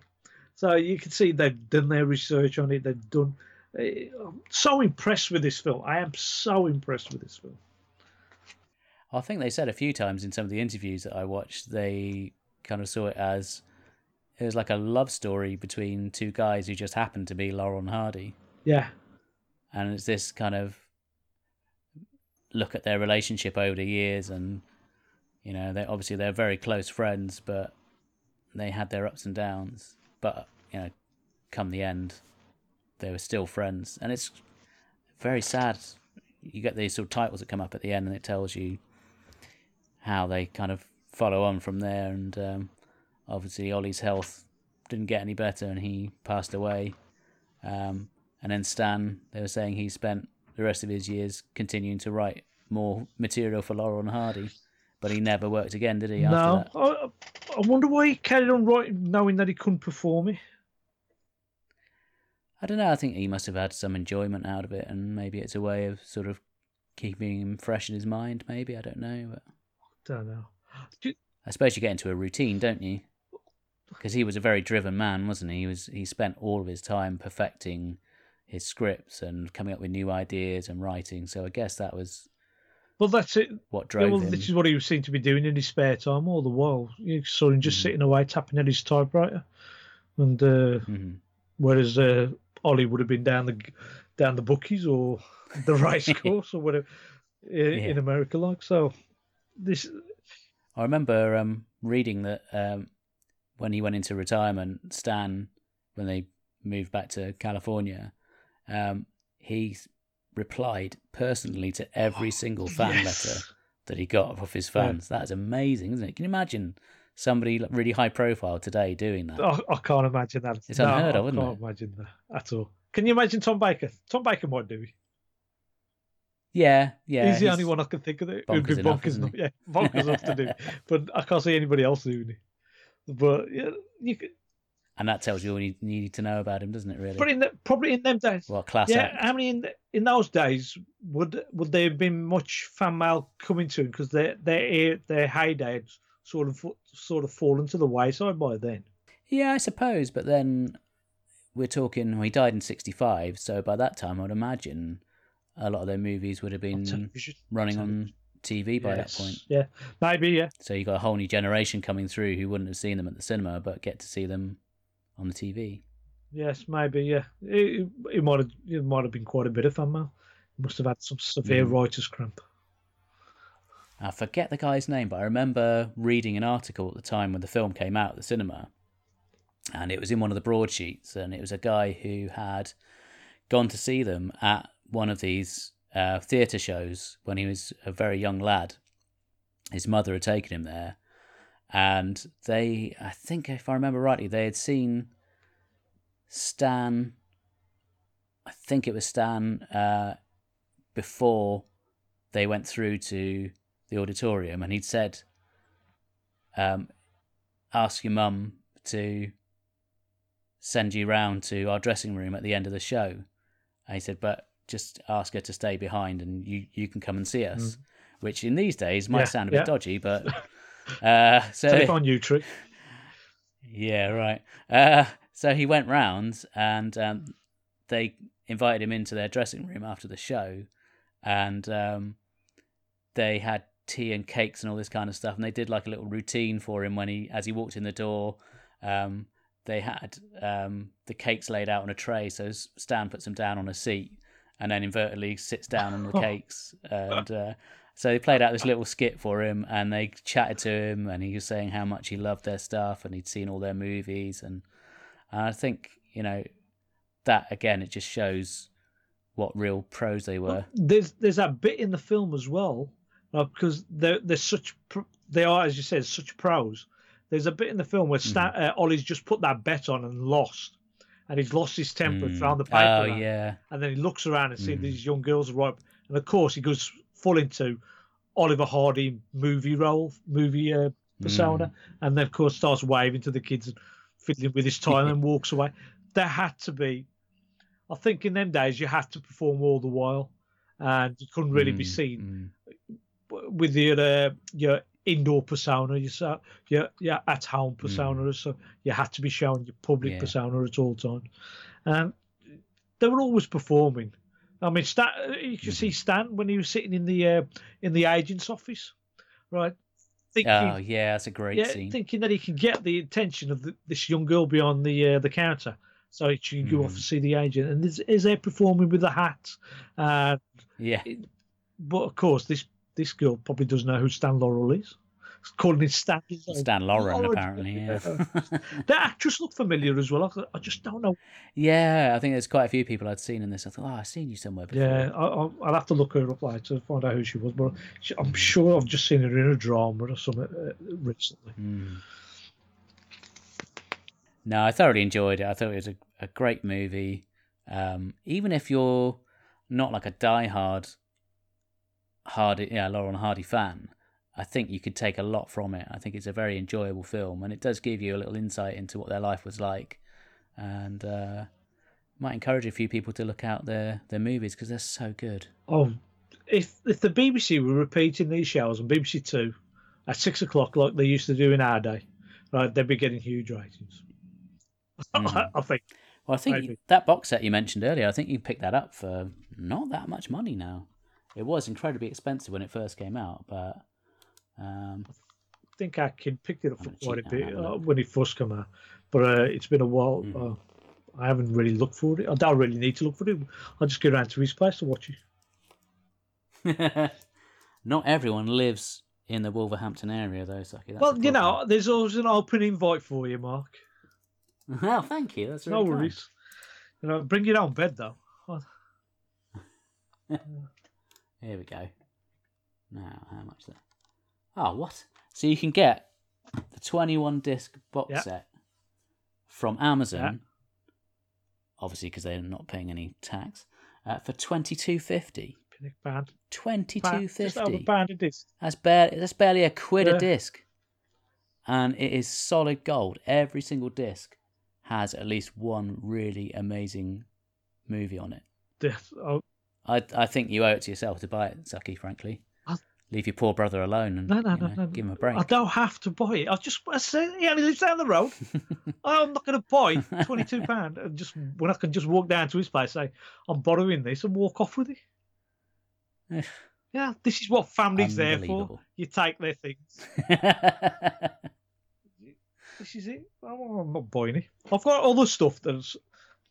S2: So you can see they've done their research on it. They've done. I'm so impressed with this film. I am so impressed with this film.
S1: I think they said a few times in some of the interviews that I watched, they kind of saw it as it was like a love story between two guys who just happened to be Laurel and Hardy.
S2: Yeah,
S1: And it's this kind of look at their relationship over the years and you know, they obviously they're very close friends, but they had their ups and downs. But, you know, come the end, they were still friends. And it's very sad. You get these sort of titles that come up at the end and it tells you how they kind of follow on from there. And um, obviously, Ollie's health didn't get any better and he passed away. Um, and then Stan, they were saying he spent the rest of his years continuing to write more material for Laurel and Hardy, but he never worked again, did he? After
S2: no,
S1: that?
S2: I, I wonder why he carried on writing, knowing that he couldn't perform it.
S1: I don't know. I think he must have had some enjoyment out of it, and maybe it's a way of sort of keeping him fresh in his mind. Maybe I don't know, but
S2: Don't know. Do-
S1: I suppose you get into a routine, don't you? Because he was a very driven man, wasn't he? He was. He spent all of his time perfecting his scripts and coming up with new ideas and writing. So I guess that was
S2: Well, that's it.
S1: what
S2: Yeah, well,
S1: him.
S2: this is what he seemed to be doing in his spare time all the while. You saw him just
S1: Mhm.
S2: sitting away, tapping at his typewriter, and uh,
S1: Mhm.
S2: whereas uh, Ollie would have been down the down the bookies or the race course or whatever in, in America, like so. This
S1: I remember um, reading that um, when he went into retirement, Stan, when they moved back to California, um, he replied personally to every single fan
S2: Yes.
S1: letter that he got off his
S2: Yeah.
S1: fans. That is amazing, isn't it? Can you imagine somebody really high profile today doing that.
S2: I, I can't imagine that.
S1: It's unheard of,
S2: I can't
S1: it?
S2: imagine that at all. Can you imagine Tom Baker? Tom Baker might do it.
S1: Yeah, yeah.
S2: he's the only one I can think of that who'd be
S1: bonkers enough,
S2: bonkers
S1: isn't
S2: enough. Yeah, bonkers enough to do. But I can't see anybody else doing it. But yeah, you could,
S1: And that tells you all you need to know about him, doesn't it? Really?
S2: but in the, probably in them days.
S1: Well, class
S2: yeah,
S1: act?
S2: how many in in those days would would there have been much fan mail coming to him because their their their heyday sort of sort of fallen to the wayside by then.
S1: Yeah, I suppose. But then we're talking. Well, he died in '65, so by that time, I'd imagine a lot of their movies would have been
S2: television.
S1: running
S2: television.
S1: on TV by
S2: Yes.
S1: that point.
S2: Yeah, maybe yeah.
S1: So you got a whole new generation coming through who wouldn't have seen them at the cinema, but get to see them on the TV.
S2: Yes, maybe, yeah. It, it might have it might have been quite a bit of fan mail. Must have had some severe
S1: Mm.
S2: writer's cramp.
S1: I forget the guy's name, but I remember reading an article at the time when the film came out at the cinema, and it was in one of the broadsheets, and it was a guy who had gone to see them at one of these uh, theatre shows when he was a very young lad. His mother had taken him there, and they, I think, if I remember rightly, they had seen Stan. I think it was Stan uh, before they went through to the auditorium, and he'd said, um, "Ask your mum to send you round to our dressing room at the end of the show." And he said, "But just ask her to stay behind, and you you can come and see us." Which in these days might
S2: Yeah,
S1: sound a bit
S2: yeah.
S1: dodgy, but uh, so
S2: Take on you, Trick.
S1: yeah, right. Uh, so he went round and um, they invited him into their dressing room after the show, and um, they had tea and cakes and all this kind of stuff. And they did like a little routine for him when he, as he walked in the door. Um, they had um, the cakes laid out on a tray, so Stan puts them down on a seat, and then invertedly sits down on the cakes. And uh, so they played out this little skit for him, and they chatted to him, and he was saying how much he loved their stuff, and he'd seen all their movies, and, and I think you know that again, it just shows what real pros they were.
S2: There's there's that bit in the film as well, uh, because they're they're such pr- they are as you said such pros. There's a bit in the film where Stan,
S1: Mm-hmm.
S2: uh, Ollie's just put that bet on and lost, and he's lost his temper,
S1: Mm.
S2: found the paper,
S1: Oh yeah,
S2: and then he looks around and sees
S1: Mm.
S2: these young girls are right, and of course he goes full into Oliver Hardy movie role, movie uh, persona, and then of course starts waving to the kids and fiddling with his time and walks away. There had to be, I think, in them days you had to perform all the while, and you couldn't really be
S1: Mm,
S2: seen
S1: mm.
S2: With your uh, your indoor persona, your your your at home persona. So you had to be showing your public
S1: Yeah.
S2: persona at all times, and they were always performing. I mean, Stan, you can see Stan when he was sitting in the uh, in the agent's office, right? Thinking,
S1: Oh yeah, that's a great
S2: yeah,
S1: scene.
S2: thinking that he can get the attention of the, this young girl behind the uh, the counter, so he can go off and see the agent. And is, is there performing with the hat? Uh,
S1: Yeah,
S2: but of course, this this girl probably doesn't know who Stan Laurel is. It's calling him Stan.
S1: Stan Lauren, apparently. Yeah.
S2: The actress looked familiar as well. I, I just don't know.
S1: yeah, I think there's quite a few people I'd seen in this. I thought, oh, I've seen you somewhere before.
S2: Yeah, I, I'll, I'll have to look her up later to find out who she was. But she, I'm sure I've just seen her in a drama or something uh, recently.
S1: Mm. No, I thoroughly enjoyed it. I thought it was a, a great movie. Um, even if you're not like a diehard Hardy, yeah, Laurel Hardy fan, I think you could take a lot from it. I think it's a very enjoyable film, and it does give you a little insight into what their life was like, and uh, might encourage a few people to look out their their movies because they're so good.
S2: Oh, if if the BBC were repeating these shows on BBC Two at six o'clock like they used to do in our day, right, they'd be getting huge ratings.
S1: Mhm.
S2: I think.
S1: Well, I think you- that box set you mentioned earlier, I think you can pick that up for not that much money now. It was incredibly expensive when it first came out, but um,
S2: I think I kid picked it up for
S1: gonna
S2: quite a
S1: cheat now and
S2: bit uh, when it first came out, but uh, it's been a while.
S1: Mhm.
S2: Uh, I haven't really looked for it. I don't really need to look for it. I'll just go around to his place to watch it.
S1: not everyone lives in the Wolverhampton area, though. Saki. That's
S2: well, you know, there's always an open invite for you, Mark.
S1: well, thank you. That's really
S2: no
S1: kind.
S2: worries. You know, bring your own bed though.
S1: Here we go. Now, how much there? Oh, what? So you can get the 21 disc box
S2: Yeah.
S1: set from Amazon, obviously because they're not paying any tax, uh, for 22.50.
S2: Pinnock band.
S1: Twenty
S2: Band-
S1: two
S2: Just over
S1: fifty.
S2: band it is.
S1: That's barely that's barely a quid
S2: Yeah.
S1: a disc, and it is solid gold. Every single disc has at least one really amazing movie on it.
S2: Death. Oh,
S1: I I think you owe it to yourself to buy it, Sucky. Frankly,
S2: I-
S1: leave your poor brother alone and
S2: no, no,
S1: you know,
S2: no.
S1: give him a break.
S2: I don't have to buy it. I just I say he lives down the road. I'm not going to buy twenty two pound and just when I can just walk down to his place, say I'm borrowing this and walk off with it. Yeah, this is what family's there for. You take their things. This is it. Oh, I'm not buying it. I've got other stuff that's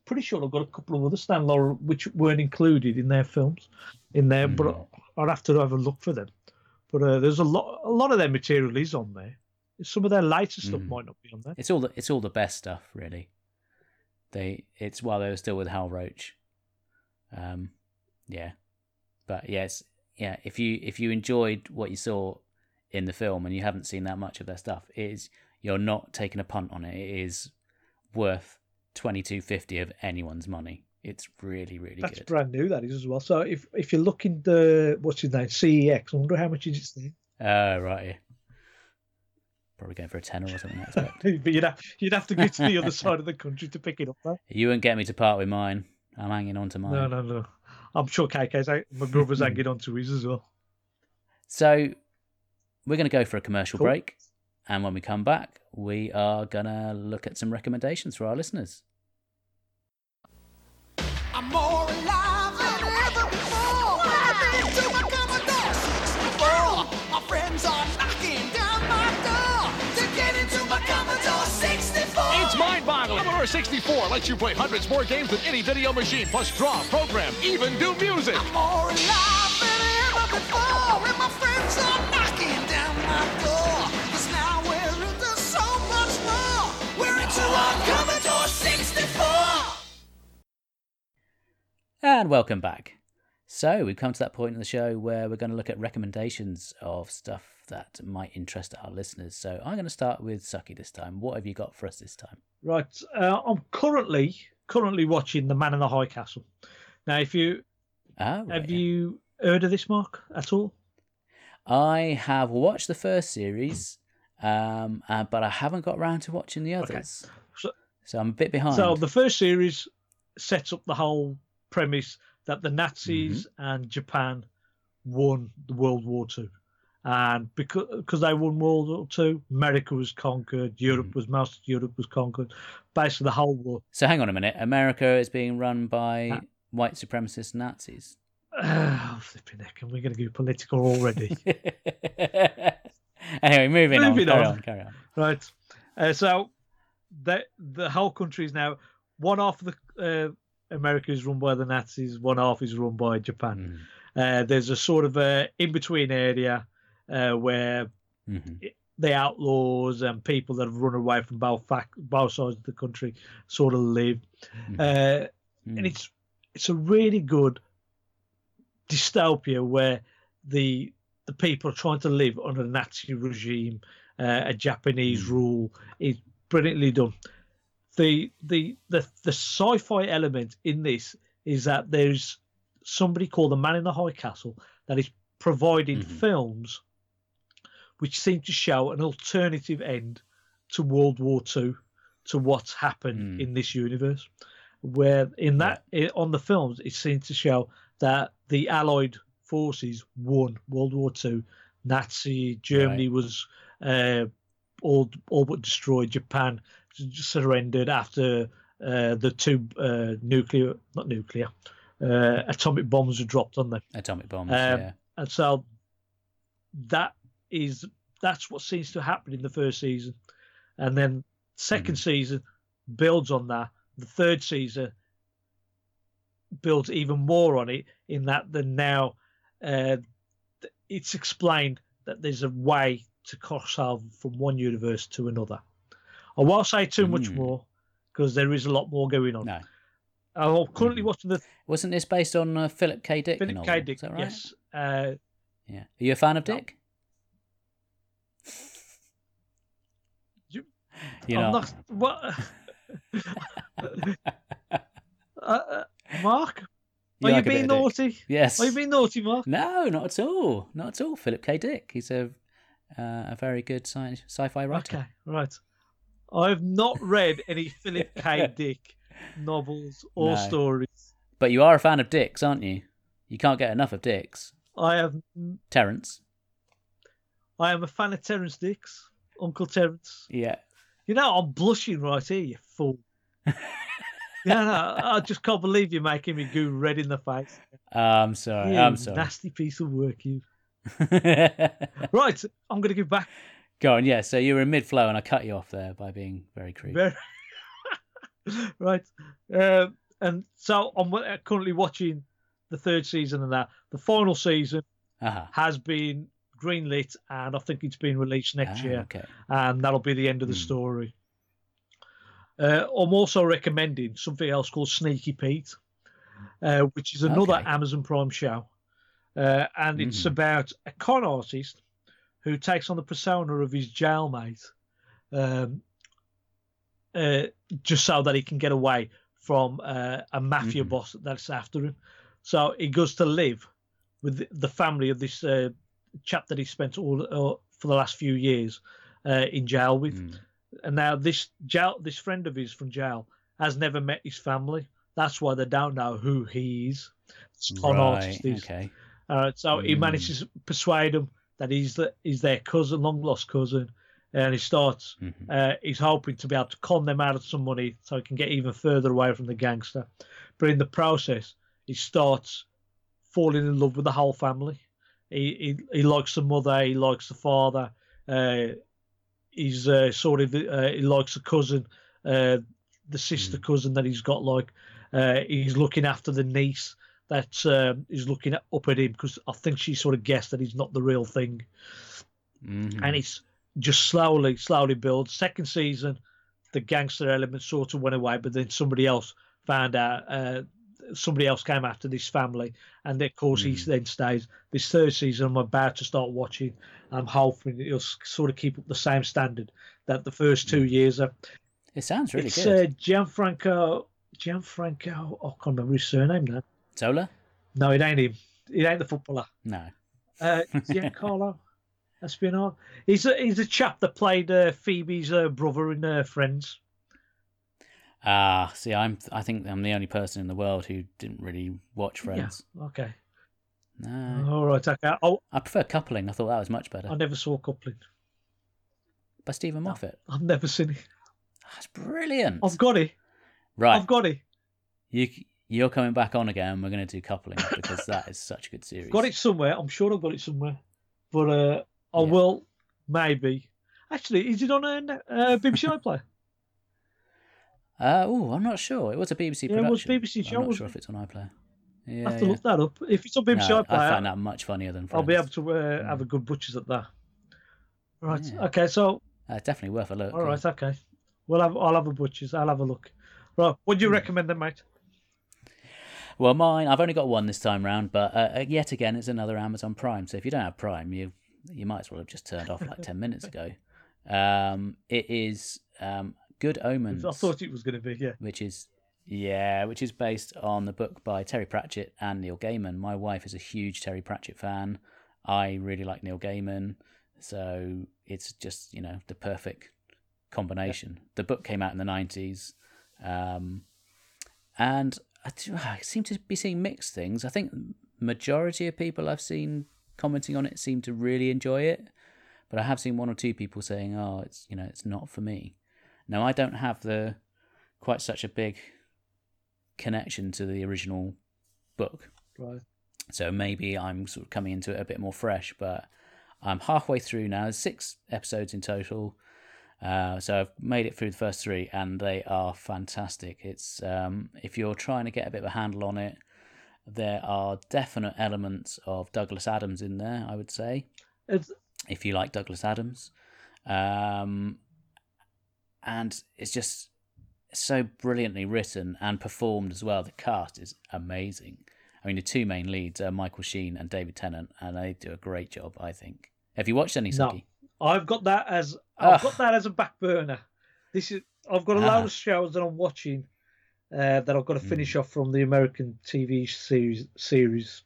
S2: pretty sure I've got a couple of other Stan Laurel which weren't included in their films, in there, but
S1: Mm.
S2: I'd have to have a look for them. But uh, there's a lot, a lot of their material is on there. Some of their later stuff
S1: Mm.
S2: might not be on there.
S1: it's all the it's all the best stuff, really. They it's while they were still with Hal Roach. Um, yeah, but yes, yeah. If you if you enjoyed what you saw in the film and you haven't seen that much of their stuff, it is you're not taking a punt on it. It is worth twenty two fifty of anyone's money. It's really really good.
S2: That's
S1: good.
S2: brand new, that is as well. So if if you're looking the what's his name CEX, I wonder how much is it.
S1: Oh right, yeah. Probably going for a tenner or something.
S2: But you'd have you'd have to go to the other side of the country to pick it up. Though.
S1: you won't get me to part with mine. I'm hanging on to mine.
S2: No, no, no. I'm sure KK's out. My brother's hanging on to his as well.
S1: So we're going to go for a commercial
S2: Cool.
S1: break. And when we come back, we are going to look at some recommendations for our listeners.
S5: I'm more alive than ever before. I've been to my Commodore 64. My friends are knocking down my door to get into my Commodore 64.
S6: It's mind-boggling. Commodore 64 lets you play hundreds more games than any video machine, plus draw, program, even do music.
S5: I'm more alive than ever before. And
S1: welcome back. So we've come to that point in the show where we're going to look at recommendations of stuff that might interest our listeners. So I'm going to start with Sucky this time. What have you got for us this time?
S2: Right. Uh, I'm currently currently watching The Man in the High Castle. Now, if you
S1: Ah, right,
S2: have
S1: yeah.
S2: you heard of this, Mark, at all?
S1: I have watched the first series, um, uh, but I haven't got around to watching the others.
S2: So-
S1: So I'm a bit behind.
S2: So the first series sets up the whole premise that the Nazis
S1: Mm-hmm.
S2: and Japan won the World War Two, and because because they won World War Two, America was conquered, Europe
S1: Mm-hmm.
S2: was most of Europe was conquered, basically the whole war.
S1: So hang on a minute. America is being run by
S2: Uh,
S1: white supremacist Nazis.
S2: Oh, flipping heck, and we're going to go political already.
S1: anyway, moving,
S2: Moving
S1: on. Carry
S2: on.
S1: on. Carry on.
S2: right. Uh, so the the whole country is now one half of the uh, America is run by the Nazis, one half is run by Japan.
S1: Mm.
S2: Uh, there's a sort of a in between area uh, where
S1: Mhm.
S2: the outlaws and people that have run away from both fac- both sides of the country sort of live,
S1: Mhm.
S2: uh,
S1: Mm.
S2: and it's it's a really good dystopia where the the people are trying to live under a Nazi regime, uh, a Japanese
S1: Mm.
S2: rule. It's brilliantly done. The, the the the sci-fi element in this is that there's somebody called the Man in the High Castle that is providing
S1: Mhm.
S2: films which seem to show an alternative end to World War Two, to what's happened
S1: Mm.
S2: in this universe. Where in that i on the films, it seems to show that the Allied forces won World War Two. Nazi Germany was uh, all all but destroyed. Japan surrendered after uh, the two uh, nuclear, not nuclear, uh, atomic bombs were dropped on them.
S1: Atomic bombs.
S2: Um,
S1: yeah.
S2: And so that is that's what seems to happen in the first season, and then 2nd season builds on that. The third season builds even more on it in that the now uh, it's explained that there's a way to cross over from one universe to another. I won't say too much
S1: Mm.
S2: more because there is a lot more going on.
S1: No.
S2: I'm currently
S1: Mhm.
S2: watching the
S1: Wasn't this based on uh, Philip K. Dick?
S2: Philip
S1: novel?
S2: K. Dick.
S1: Is that right?
S2: Yes. Uh,
S1: Yeah. Are you a fan of
S2: No.
S1: Dick? You're
S2: I'm
S1: not.
S2: not. What? uh, uh, Mark,
S1: You
S2: are
S1: like
S2: you being
S1: of Dick.
S2: naughty?
S1: Yes.
S2: Are you being naughty, Mark?
S1: No, not at all. Not at all. Philip K. Dick. He's a uh, a very good sci- sci-fi writer.
S2: Okay, right. I've not read any Philip K. Dick novels or
S1: No.
S2: stories.
S1: But you are a fan of Dicks, aren't you? You can't get enough of Dicks.
S2: I have.
S1: Terence.
S2: I am a fan of Terence Dix, Uncle Terence.
S1: Yeah.
S2: You know, I'm blushing right here, you fool. yeah, no, I just can't believe you're making me go red in the face.
S1: I'm sorry.
S2: You
S1: I'm sorry.
S2: Nasty piece of work, you. Right, I'm going to go back.
S1: Go on. Yeah. So you were in mid flow, and I cut you off there by being very crude.
S2: Very... right. Um, and so I'm uh, currently watching the third season of that. The final season
S1: Uh-huh.
S2: has been greenlit, and I think it's been released next
S1: Ah,
S2: year.
S1: Okay.
S2: and that'll be the end of the
S1: Hmm.
S2: story. Uh, I'm also recommending something else called Sneaky Pete, uh, which is another
S1: Okay.
S2: Amazon Prime show, uh, and it's
S1: Mhm.
S2: about a con artist who takes on the persona of his jailmate, um, uh, just so that he can get away from uh, a mafia
S1: Mhm.
S2: boss that's after him. So he goes to live with the- family of this uh, chap that he spent all uh, for the last few years uh, in jail with.
S1: Mm.
S2: And now this jail, this friend of his from jail has never met his family. That's why they don't know who he is. Artist
S1: Right. Okay.
S2: So he
S1: Mm.
S2: manages to persuade them that he's the, he's their cousin, long lost cousin, and he starts.
S1: Mhm.
S2: Uh, he's hoping to be able to con them out of some money so he can get even further away from the gangster. But in the process, he starts falling in love with the whole family. He he, he likes the mother, he likes the father. Uh, he's uh, sort of uh, he likes the cousin, uh, the sister cousin that he's got. Like uh, he's looking after the niece that um, is looking at, up at him because I think she sort of guessed that he's not the real thing
S1: Mhm.
S2: and it's just slowly, slowly builds. Second season, the gangster element sort of went away, but then somebody else found out. Uh, somebody else came after this family, and of course he
S1: Mm.
S2: then stays. This third season, I'm about to start watching. I'm hoping it'll sort of keep up the same standard that the first two years are.
S1: It sounds really
S2: it's
S1: good.
S2: uh, Gianfranco. Gianfranco. I can't remember his surname now.
S1: Zola?
S2: No, it ain't him. It ain't the footballer.
S1: No.
S2: Uh, Giancarlo Espinal. He's a he's a chap that played uh, Phoebe's uh, brother in uh, Friends.
S1: Ah, see, I'm. I think I'm the only person in the world who didn't really watch Friends.
S2: Yeah. Okay.
S1: No,
S2: All right. Okay. Oh,
S1: I prefer Coupling. I thought that was much better.
S2: I never saw Coupling.
S1: By Steven Moffat.
S2: I've never seen it.
S1: That's brilliant.
S2: I've got it.
S1: right,
S2: I've got it.
S1: you you're coming back on again. We're going to do Coupling because that is such a good series.
S2: Got it somewhere. I'm sure I've got it somewhere. But uh, I
S1: Yeah.
S2: will maybe. Actually, is it on a uh, BBC iPlayer?
S1: Uh, oh, I'm not sure. It was a BBC
S2: Yeah, it
S1: production.
S2: was BBC show.
S1: I'm
S2: not
S1: sure
S2: it?
S1: if it's on iPlayer.
S2: I
S1: Yeah,
S2: have to
S1: yeah.
S2: look that up. If it's on BBC
S1: No, I find that much funnier than Friends.
S2: I'll be able to uh, have a good butchers at that. Right.
S1: Yeah.
S2: Okay. So
S1: Uh, definitely worth a look.
S2: All right, okay. Well, have, I'll have a butcher's. I'll have a look. Right, what
S1: Hmm.
S2: do you recommend then, mate?
S1: Well, mine, I've only got one this time round, but uh, uh, yet again, it's another Amazon Prime. So if you don't have Prime, you you might as well have just turned off like 10 minutes ago. Um, it is um, Good Omens,
S2: I thought it was going to be, yeah.
S1: which is, yeah, which is based on the book by Terry Pratchett and Neil Gaiman. My wife is a huge Terry Pratchett fan. I really like Neil Gaiman. So it's just, you know, the perfect combination. The book came out in the 90s. Um, and I, do- I seem to be seeing mixed things. I think majority of people I've seen commenting on it seem to really enjoy it, but I have seen one or two people saying, "Oh, it's you know, it's not for me." Now I don't have the quite such a big connection to the original book,
S2: Right.
S1: so maybe I'm sort of coming into it a bit more fresh. But I'm halfway through now. There's six episodes in total. Uh, so I've made it through the first three, and they are fantastic. It's um, if you're trying to get a bit of a handle on it, there are definite elements of Douglas Adams in there. I would say,
S2: It's,
S1: if you like Douglas Adams, um, and it's just so brilliantly written and performed as well. The cast is amazing. I mean, the two main leads are Michael Sheen and David Tennant, and they do a great job. I think. Have you watched any,
S2: No.
S1: Suki?
S2: I've got that as I've
S1: Ugh.
S2: got that as a back burner. this is I've got a
S1: Ah.
S2: lot of shows that I'm watching uh, that I've got to
S1: Hmm.
S2: finish off from the American TV series. Series.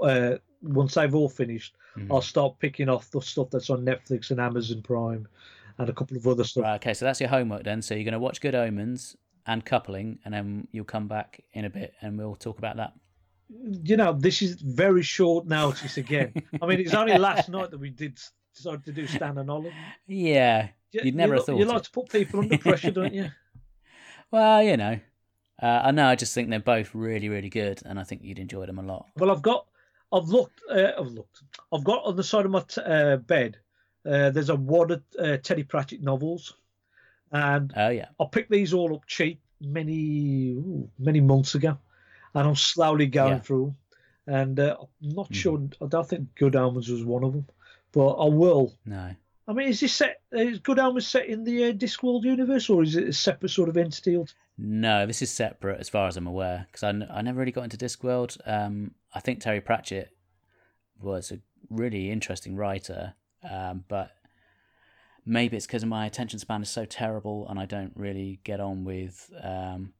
S2: Uh, once they've all finished,
S1: Mhm.
S2: I'll start picking off the stuff that's on Netflix and Amazon Prime, and a couple of other stuff.
S1: Right, okay, so that's your homework then. So you're going to watch Good Omens and Coupling, and then you'll come back in a bit and we'll talk about that.
S2: You know, this is very short notice again. I mean, it's only last night that we did decided to do Stan and Olive.
S1: Yeah,
S2: You,
S1: You'd never
S2: you,
S1: have thought
S2: You
S1: it.
S2: like to put people under pressure, don't you?
S1: well, you know, uh, I know. I just think they're both really, really good, and I think you'd enjoy them a lot.
S2: Well, I've got, I've looked, uh, I've looked, I've got on the side of my t- uh, bed. Uh, there's a wad of uh, Teddy Pratchett novels, and
S1: Oh yeah,
S2: I picked these all up cheap many, ooh, many months ago, and I'm slowly going
S1: Yeah.
S2: through. And uh, I'm not
S1: Mhm.
S2: sure. I don't think Good Omens was one of them, but I will.
S1: no.
S2: I mean, is this set? Is Good Omens set in the uh, Discworld universe, or is it a separate sort of entity?
S1: No, this is separate as far as I'm aware because I, n- I never really got into Discworld. Um, I think Terry Pratchett was a really interesting writer, um, but maybe it's because my attention span is so terrible and I don't really get on with um,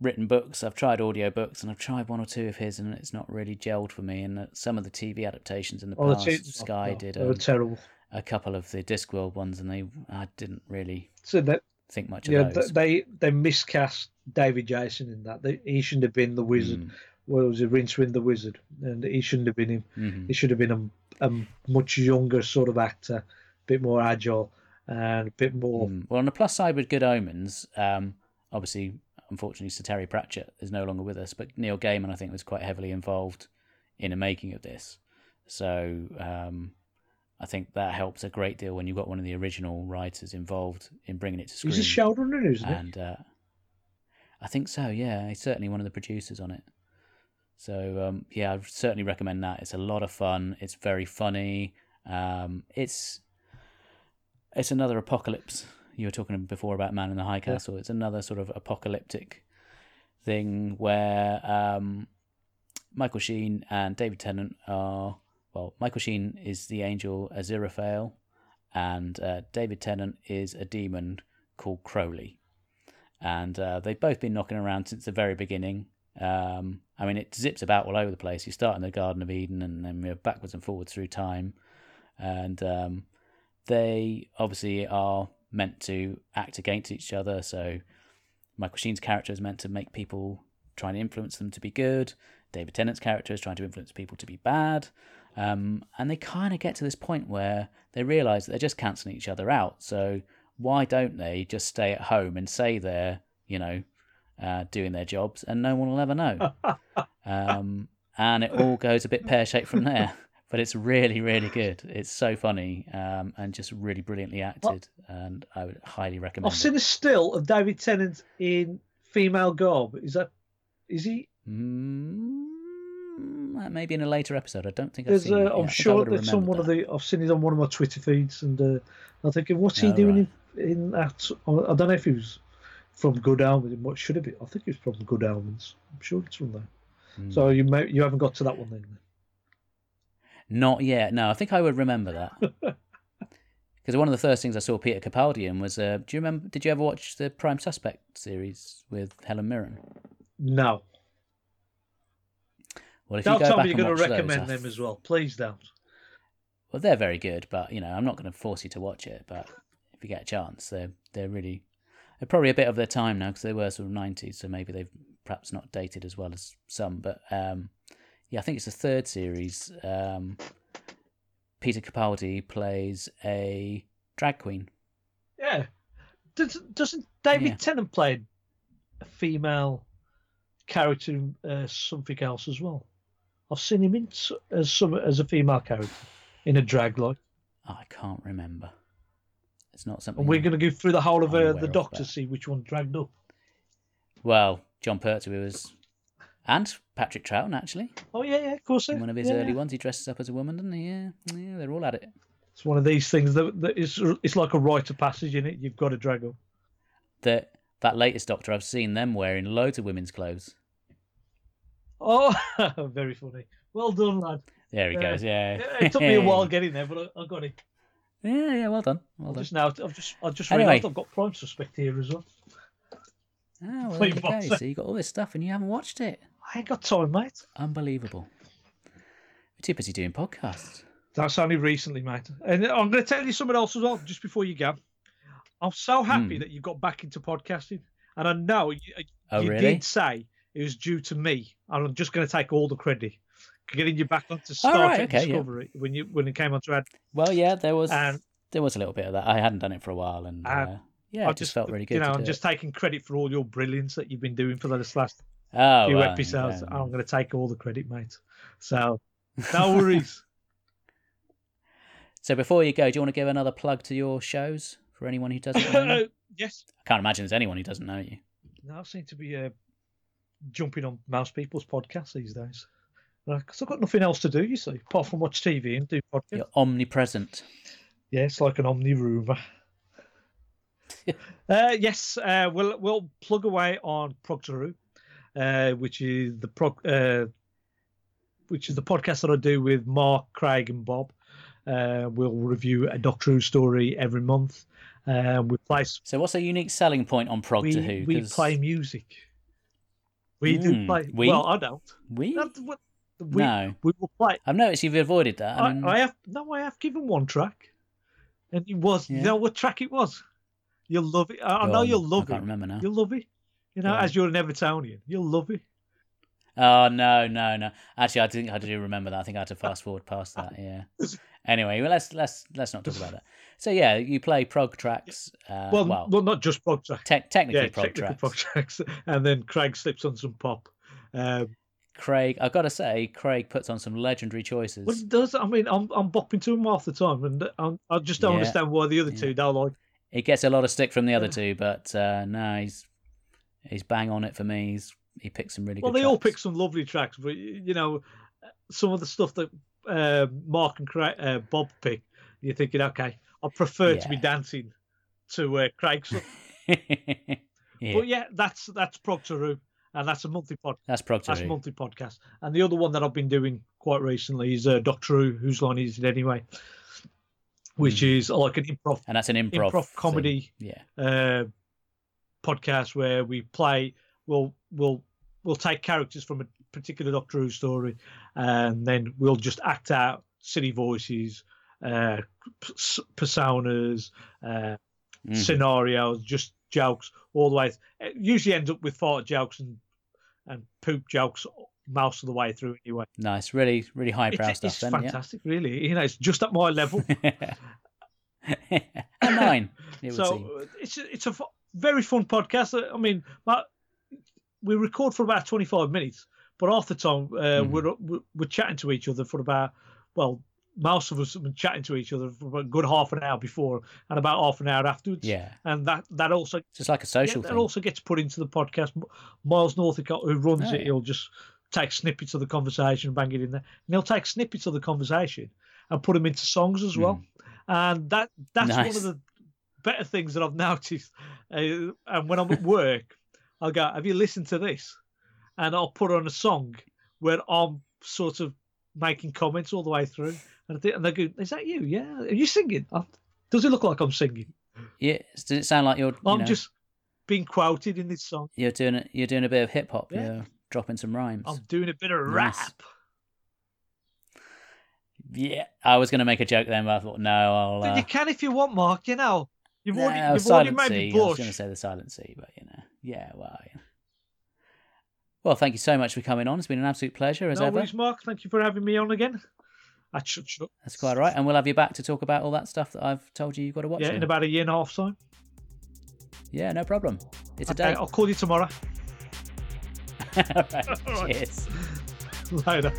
S1: written books. I've tried audio books and I've tried one or two of his and it's not really gelled for me. And uh, some of the TV adaptations in the
S2: Oh,
S1: past,
S2: that's it.
S1: Sky
S2: Oh,
S1: did um,
S2: terrible.
S1: a couple of the Discworld ones and they I didn't really
S2: So that
S1: think much
S2: yeah,
S1: of those.
S2: th- they they miscast David Jason in that. They, he shouldn't have been the wizard.
S1: Mm,
S2: Well, it was it Rincewind the wizard, and he shouldn't have been him.
S1: mhm.
S2: He should have been a, a much younger sort of actor, a bit more agile and a bit more.
S1: Mm. Well, on the plus side with Good Omens, um, obviously, unfortunately, Sir Terry Pratchett is no longer with us, but Neil Gaiman, I think, was quite heavily involved in the making of this. So um, I think that helps a great deal when you've got one of the original writers involved in bringing it to screen.
S2: He's a showrunner, isn't he?
S1: and uh, I think so. Yeah, he's certainly one of the producers on it. So um, yeah, I certainly recommend that. It's a lot of fun. It's very funny. Um, it's it's another apocalypse. You were talking before about Man in the High Castle. It's another sort of apocalyptic thing where um, Michael Sheen and David Tennant are well. Michael Sheen is the angel Aziraphale, and uh, David Tennant is a demon called Crowley, and uh, they've both been knocking around since the very beginning. Um, I mean, it zips about all over the place. You start in the Garden of Eden, and then we're backwards and forwards through time, and um, they obviously are meant to act against each other. So Michael Sheen's character is meant to make people try and influence them to be good. David Tennant's character is trying to influence people to be bad. Um, and they kind of get to this point where they realise that they're just cancelling each other out. So why don't they just stay at home and say they're, you know, uh, doing their jobs and no one will ever know? um, and it all goes a bit pear shaped from there. But it's really, really good. It's so funny um, and just really brilliantly acted. And I would highly recommend
S2: I've seen a still of David Tennant in female garb. Is that? Is he?
S1: Mm, maybe in a later episode. I don't think I've seen
S2: Uh,
S1: it. Yeah,
S2: I'm sure that's on one
S1: remembered
S2: of the. I've seen it on one of my Twitter feeds, and uh, I'm thinking, what's he
S1: Oh,
S2: doing in, in that? I don't know if he was from Good Omens. What should it be? I think he was from Good Omens. I'm sure it's from there.
S1: Mm.
S2: So you may you haven't got to that one then.
S1: Not yet. No, I think I would remember that. Because one of the first things I saw Peter Capaldi in was, uh, do you remember? Did you ever watch the Prime Suspect series with Helen Mirren?
S2: No.
S1: Well, if
S2: Don't
S1: you go
S2: tell
S1: back
S2: me you're going to
S1: watch those,
S2: recommend
S1: I
S2: them as well. Please don't.
S1: Well, they're very good, but you know, I'm not going to force you to watch it. But if you get a chance, they're they're really they're probably a bit of their time now because they were sort of 90s, so maybe they've perhaps not dated as well as some. But um, yeah, I think it's the third series. Um, Peter Capaldi plays a drag queen.
S2: Yeah. Does, doesn't David
S1: Yeah.
S2: Tennant play a female character in uh, something else as well? I've seen him in as some as a female character in a drag like.
S1: I can't remember. It's not something.
S2: And we're going to go through the whole of uh, the
S1: of
S2: Doctor,
S1: that.
S2: see which one dragged up.
S1: Well, Jon Pertwee was, and Patrick Troughton actually.
S2: Oh yeah, yeah, of course.
S1: In one of his
S2: Yeah,
S1: early
S2: yeah.
S1: ones, he dresses up as a woman, doesn't he? Yeah, yeah, they're all at it.
S2: It's one of these things that, that is it's like a rite of passage in it. You've got to drag up.
S1: That that latest Doctor, I've seen them wearing loads of women's clothes.
S2: Oh, very funny. Well done, lad.
S1: There he
S2: Yeah.
S1: goes. Yeah,
S2: Yeah, It took me a while getting there, but I, I got it.
S1: Yeah, yeah, well done. Well
S2: I've
S1: done.
S2: just now, I've just, I've just
S1: Anyway.
S2: realised I've got Prime Suspect here as well.
S1: Oh, well, there you go. So you got all this stuff and you haven't watched it.
S2: I ain't got time, mate.
S1: Unbelievable. We're too busy doing podcasts.
S2: That's only recently, mate. And I'm going to tell you something else as well, just before you go. I'm so happy
S1: Hmm.
S2: that you got back into podcasting, and I know you,
S1: Oh,
S2: you
S1: really?
S2: did say it was due to me. and I'm just going to take all the credit getting you back onto Star
S1: right,
S2: Trek
S1: okay, yeah.
S2: Discovery when you when it came onto ad.
S1: Well, yeah, there was
S2: And
S1: there was a little bit of that. I hadn't done it for a while, and
S2: And
S1: uh, yeah,
S2: I
S1: it just felt really good.
S2: You know, I'm just
S1: it.
S2: taking credit for all your brilliance that you've been doing for the last
S1: oh,
S2: episodes.
S1: yeah.
S2: I'm going to take all the credit, mate. So no worries.
S1: So before you go, do you want to give another plug to your shows for anyone who doesn't know? you?
S2: yes.
S1: I can't imagine there's anyone who doesn't know you.
S2: Now I seem to be uh, jumping on mouse people's podcasts these days. Because I've got nothing else to do, you see, apart from watch TV and do podcasts.
S1: You're omnipresent.
S2: Yeah, it's like an omni rumor. uh, yes, uh, we'll we'll plug away on Proctor uh, which is the pro, uh, which is the podcast that I do with Mark, Craig, and Bob. Uh, we'll review a Doctor Who story every month. Uh, we play
S1: So what's a unique selling point on Prog
S2: we,
S1: to Who?
S2: we
S1: 'Cause
S2: play music. We do
S1: Hmm,
S2: play.
S1: we?
S2: Well, I don't.
S1: We?
S2: That's what- we,
S1: No.
S2: we will play.
S1: I've noticed you've avoided that. I
S2: I,
S1: mean,
S2: I have no. I have given one track, and it was. You know what track it was? You'll love it. I, I know
S1: on.
S2: you'll love
S1: I can't
S2: it.
S1: remember now.
S2: You'll love it. You know,
S1: on.
S2: as you're an Evertonian, you'll love it.
S1: Oh no, no, no. Actually, I think I do remember that. I think I had to fast forward past that. Yeah. Anyway, well, let's let's let's not talk about that. So yeah, you play prog tracks. Uh,
S2: well,
S1: well,
S2: well, not just prog tracks.
S1: te- technically
S2: yeah,
S1: prog
S2: technical
S1: tracks.
S2: prog tracks, and then Craig slips on some pop. Um,
S1: Craig, I've got to say, Craig puts on some legendary choices.
S2: well, does I mean I'm I'm bopping to him half the time, and I'm, I just don't
S1: Yeah,
S2: understand why the other
S1: yeah.
S2: two don't like.
S1: He gets a lot of stick from the other
S2: Yeah.
S1: two, but uh, no, he's he's bang on it for me. He's he picks some really
S2: Well,
S1: good.
S2: they all
S1: tracks.
S2: pick some lovely tracks, but you know, some of the stuff that uh, Mark and Craig, uh, Bob pick, you're thinking, okay, I prefer to be dancing to uh, Craig's
S1: yeah,
S2: But yeah, that's that's Proctor Who, and that's a monthly pod.
S1: that's prog to
S2: That's monthly podcast. And the other one that I've been doing quite recently is uh, Doctor Who, whose line is it anyway? Which is like an improv
S1: and that's an improv,
S2: improv comedy
S1: Yeah,
S2: uh, podcast where we play. We'll we'll we'll take characters from a particular Doctor Who story, and then we'll just act out silly voices, uh, p- personas, uh,
S1: Mhm.
S2: scenarios, just jokes all the way. It usually ends up with fart jokes and and poop jokes most of the way through anyway.
S1: nice, really, really highbrow
S2: It's,
S1: stuff.
S2: it's
S1: then,
S2: fantastic, really. You know, it's just at my level.
S1: a nine, it
S2: so it's a- it's a very fun podcast. Uh, I mean, my, we record for about twenty five minutes, but half the time uh,
S1: Mhm.
S2: we're, we're chatting to each other for about well, most of us have been chatting to each other for a good half an hour before and about half an hour afterwards.
S1: Yeah,
S2: and that that also
S1: just like a
S2: yeah,
S1: social
S2: that
S1: thing.
S2: also gets put into the podcast. Miles Northcott, who runs
S1: Oh,
S2: it,
S1: yeah.
S2: he'll just take snippets of the conversation and bang it in there, and he'll take snippets of the conversation and put them into songs as well. And that that's one
S1: Hmm.
S2: Of the better things that I've noticed. Uh, and when I'm at work, I'll go, "Have you listened to this?" And I'll put on a song where I'm sort of making comments all the way through, and I think, and they go, "Is that you? Yeah, are you singing? Oh, Does it look like I'm singing?
S1: Yeah, does it sound like you're? You
S2: I'm
S1: know,
S2: just being quoted in this song.
S1: you're doing it. You're doing a bit of hip hop.
S2: Yeah.
S1: You're dropping some rhymes.
S2: I'm doing a bit of
S1: Nice.
S2: rap.
S1: Yeah, I was going to make a joke then, but I thought no, I'll. Uh,
S2: you can if you want, Mark. You know, you've already,
S1: no,
S2: you've already made
S1: Sea.
S2: me
S1: I was going to say the Silent Sea, but you know, yeah, well, yeah. Well, thank you so much for coming on. It's been an absolute pleasure as
S2: No
S1: ever.
S2: worries, Mark. Thank you for having me on again. I should, should
S1: That's quite right, and we'll have you back to talk about all that stuff that I've told you you've got to watch.
S2: yeah, in about a year and a half time.
S1: Yeah, no problem. It's a
S2: Okay,
S1: date.
S2: I'll call you tomorrow.
S1: all right. Cheers.
S2: Later.